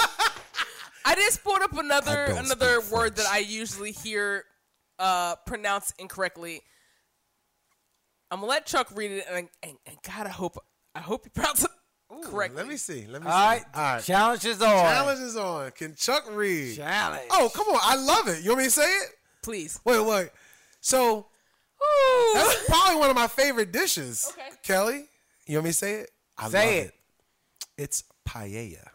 C: I just pulled up another another
A: speak
C: word that I usually hear uh, pronounced incorrectly. I'm gonna let Chuck read it, and, and, and God, I hope I hope you pronounce it.
B: Ooh,
C: correctly.
A: Let me see. Let me
B: All
A: see.
B: right.
A: All right.
B: Challenge is on.
A: Challenge is on. Can Chuck read?
B: Challenge.
A: Oh, come on. I love it. You want me to say it?
C: Please.
A: Wait, wait. So
C: Ooh.
A: that's probably one of my favorite dishes.
C: Okay.
A: Kelly, you want me to say it? I
B: Say
A: love
B: it.
A: It's paella.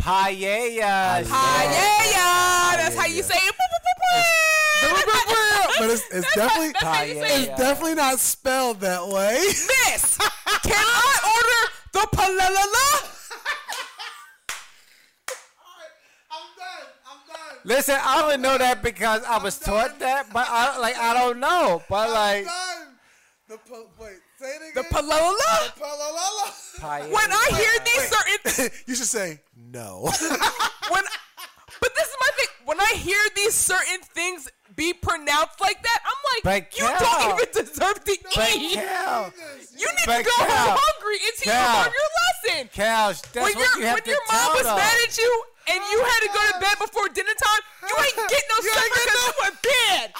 B: Paella.
C: Paella. That's how you say it.
A: but it's, it's definitely
C: That's how you say
B: Paella.
C: it.
A: it's definitely not spelled that way.
C: Miss, can I order the paella?
A: I'm done. I'm done.
B: Listen, I only know that because I was taught that, but I like I don't know. But like
A: done. The pa- wait, say it
C: The
A: again.
C: paella?
A: paella.
B: paella.
C: When I hear these certain
A: you should say no.
C: when but this is my thing. When I hear these certain things be pronounced like that, I'm like,
B: But
C: you
B: Cal-
C: don't even deserve to eat.
B: Cal,
C: You need to go
B: Cal-
C: home hungry until
B: Cal-
C: you your lesson.
B: Cal, that's
C: when
B: what you have
C: when
B: to
C: your mom was
B: them.
C: mad at you and you had to go to bed before dinner time, you ain't getting no
A: You
C: supper because you went bed.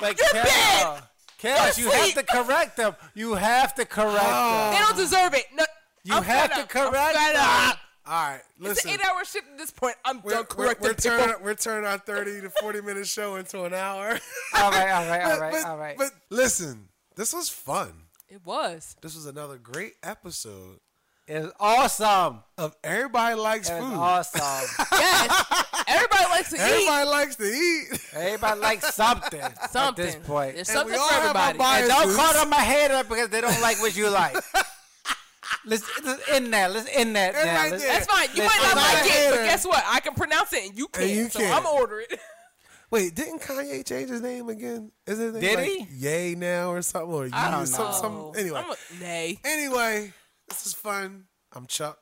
B: Like,
C: You're
B: Cal,
C: bad.
B: Cal,
C: You're
B: have to correct them. You have to correct
A: Oh.
C: They don't deserve it. No,
B: You
C: I'm
B: have to correct them.
C: Up.
A: All right,
C: It's an
A: listen.
C: eight-hour shift at this point. I'm
A: We're,
C: done
A: we're, we're,
C: people.
A: turning, we're turning our 30 to 40 minute show into an hour.
B: all right, all right, all right,
A: but,
B: all right.
A: But listen, this was fun.
C: It was.
A: This was another great episode
B: It's awesome.
A: of Everybody Likes
B: It's
A: Food.
B: awesome.
C: Yes. Everybody likes to eat
A: Everybody likes to eat.
B: Everybody likes something,
C: something.
B: at this point.
C: There's
A: And
C: something
A: we all
C: for
A: have our
C: everybody.
B: And don't call them my hater because they don't like what you like. Let's, let's end that. Let's end that
A: End
B: now.
A: right
B: Let's-
C: That's fine. You might not like it, but guess what? I can pronounce it and you can't.
A: you
C: so
A: can't.
C: I'm gonna order it.
A: Wait, didn't Kanye change his name again? Is it
B: Did
A: like
B: he?
A: Yay now or something? Or
B: I
A: Ye-
B: don't
A: some,
B: know.
A: some, anyway,
C: I'm a, nay.
A: anyway, this is fun. I'm Chuck.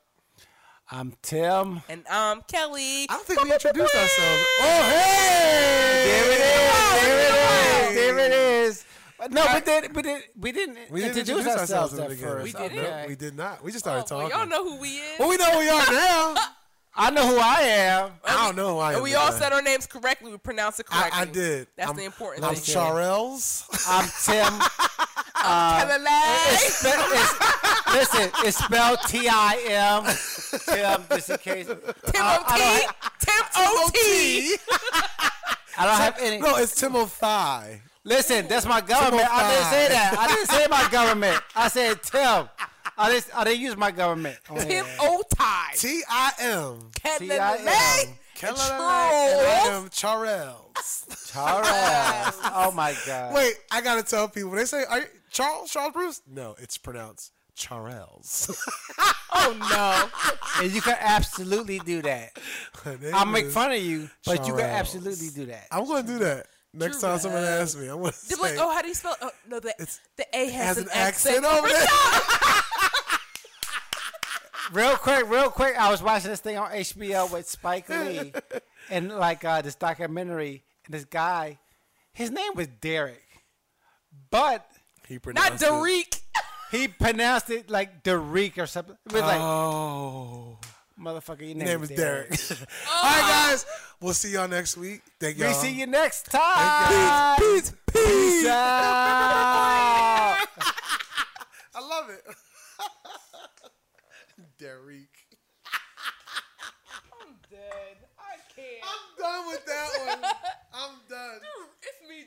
B: I'm Tim.
C: And I'm Kelly.
A: I don't think we introduced ourselves. Oh, hey!
B: There it is. There it
A: Hey!
B: There it is. No, but then, but then we didn't
A: We didn't
B: introduce, ourselves,
A: in
B: at first.
C: We
A: No,
C: didn't.
A: we did not. We just
C: Oh,
A: started
C: well,
A: talking.
C: y'all know who we is.
A: Well, we know who we are now.
B: I know who I am.
A: Oh, I don't know who I am.
C: and we all said our names correctly. We pronounced it correctly.
A: I, I did.
C: That's
A: I'm,
C: the important thing. I'm.
A: Charles.
B: I'm Tim.
C: Uh, Kelly.
B: It's spe- it's- listen, it's spelled T I M. Tim, just in case.
C: Tim
B: I- I
C: O.T. Tim O.T.
B: I don't have any.
A: no, it's Timothy.
B: Listen, that's my government. I didn't say that. I didn't say my government. I said Tim. I didn't. I didn't use my government. on
C: Tim
B: here.
C: O.T.
A: T I M.
C: Kelly.
B: T.I.M..
A: And
C: Charles.
A: I am Charles.
B: Charles. Oh my God.
A: Wait, I gotta tell people. They say, "Are you Charles? Charles Bruce?" No, it's pronounced Charles.
C: Oh no.
B: And you can absolutely do that. I'll make fun of you, but you can absolutely do that.
A: I'm gonna do that next time someone asks me. I'm gonna say,
C: like, oh, how do you spell? Oh, no, the
A: It's-
C: the A has,
A: has an accent over there.
B: Real quick, real quick. I was watching this thing on HBO with Spike Lee, and like uh, this documentary, and this guy, his name was Derek, but
A: He
C: Not
A: pronounced it.
C: Derek.
B: he pronounced it like Derek or something. It was like,
A: Oh,
B: motherfucker, your name,
A: name
B: is
A: is
B: Derek.
A: Derek. All right, guys. We'll see y'all next week. Thank y'all.
B: We see you next time.
A: Peace, peace,
B: Peace out.
A: I love it. Derek.
C: I'm dead. I can't.
A: I'm done with that one. I'm done.
C: It's me.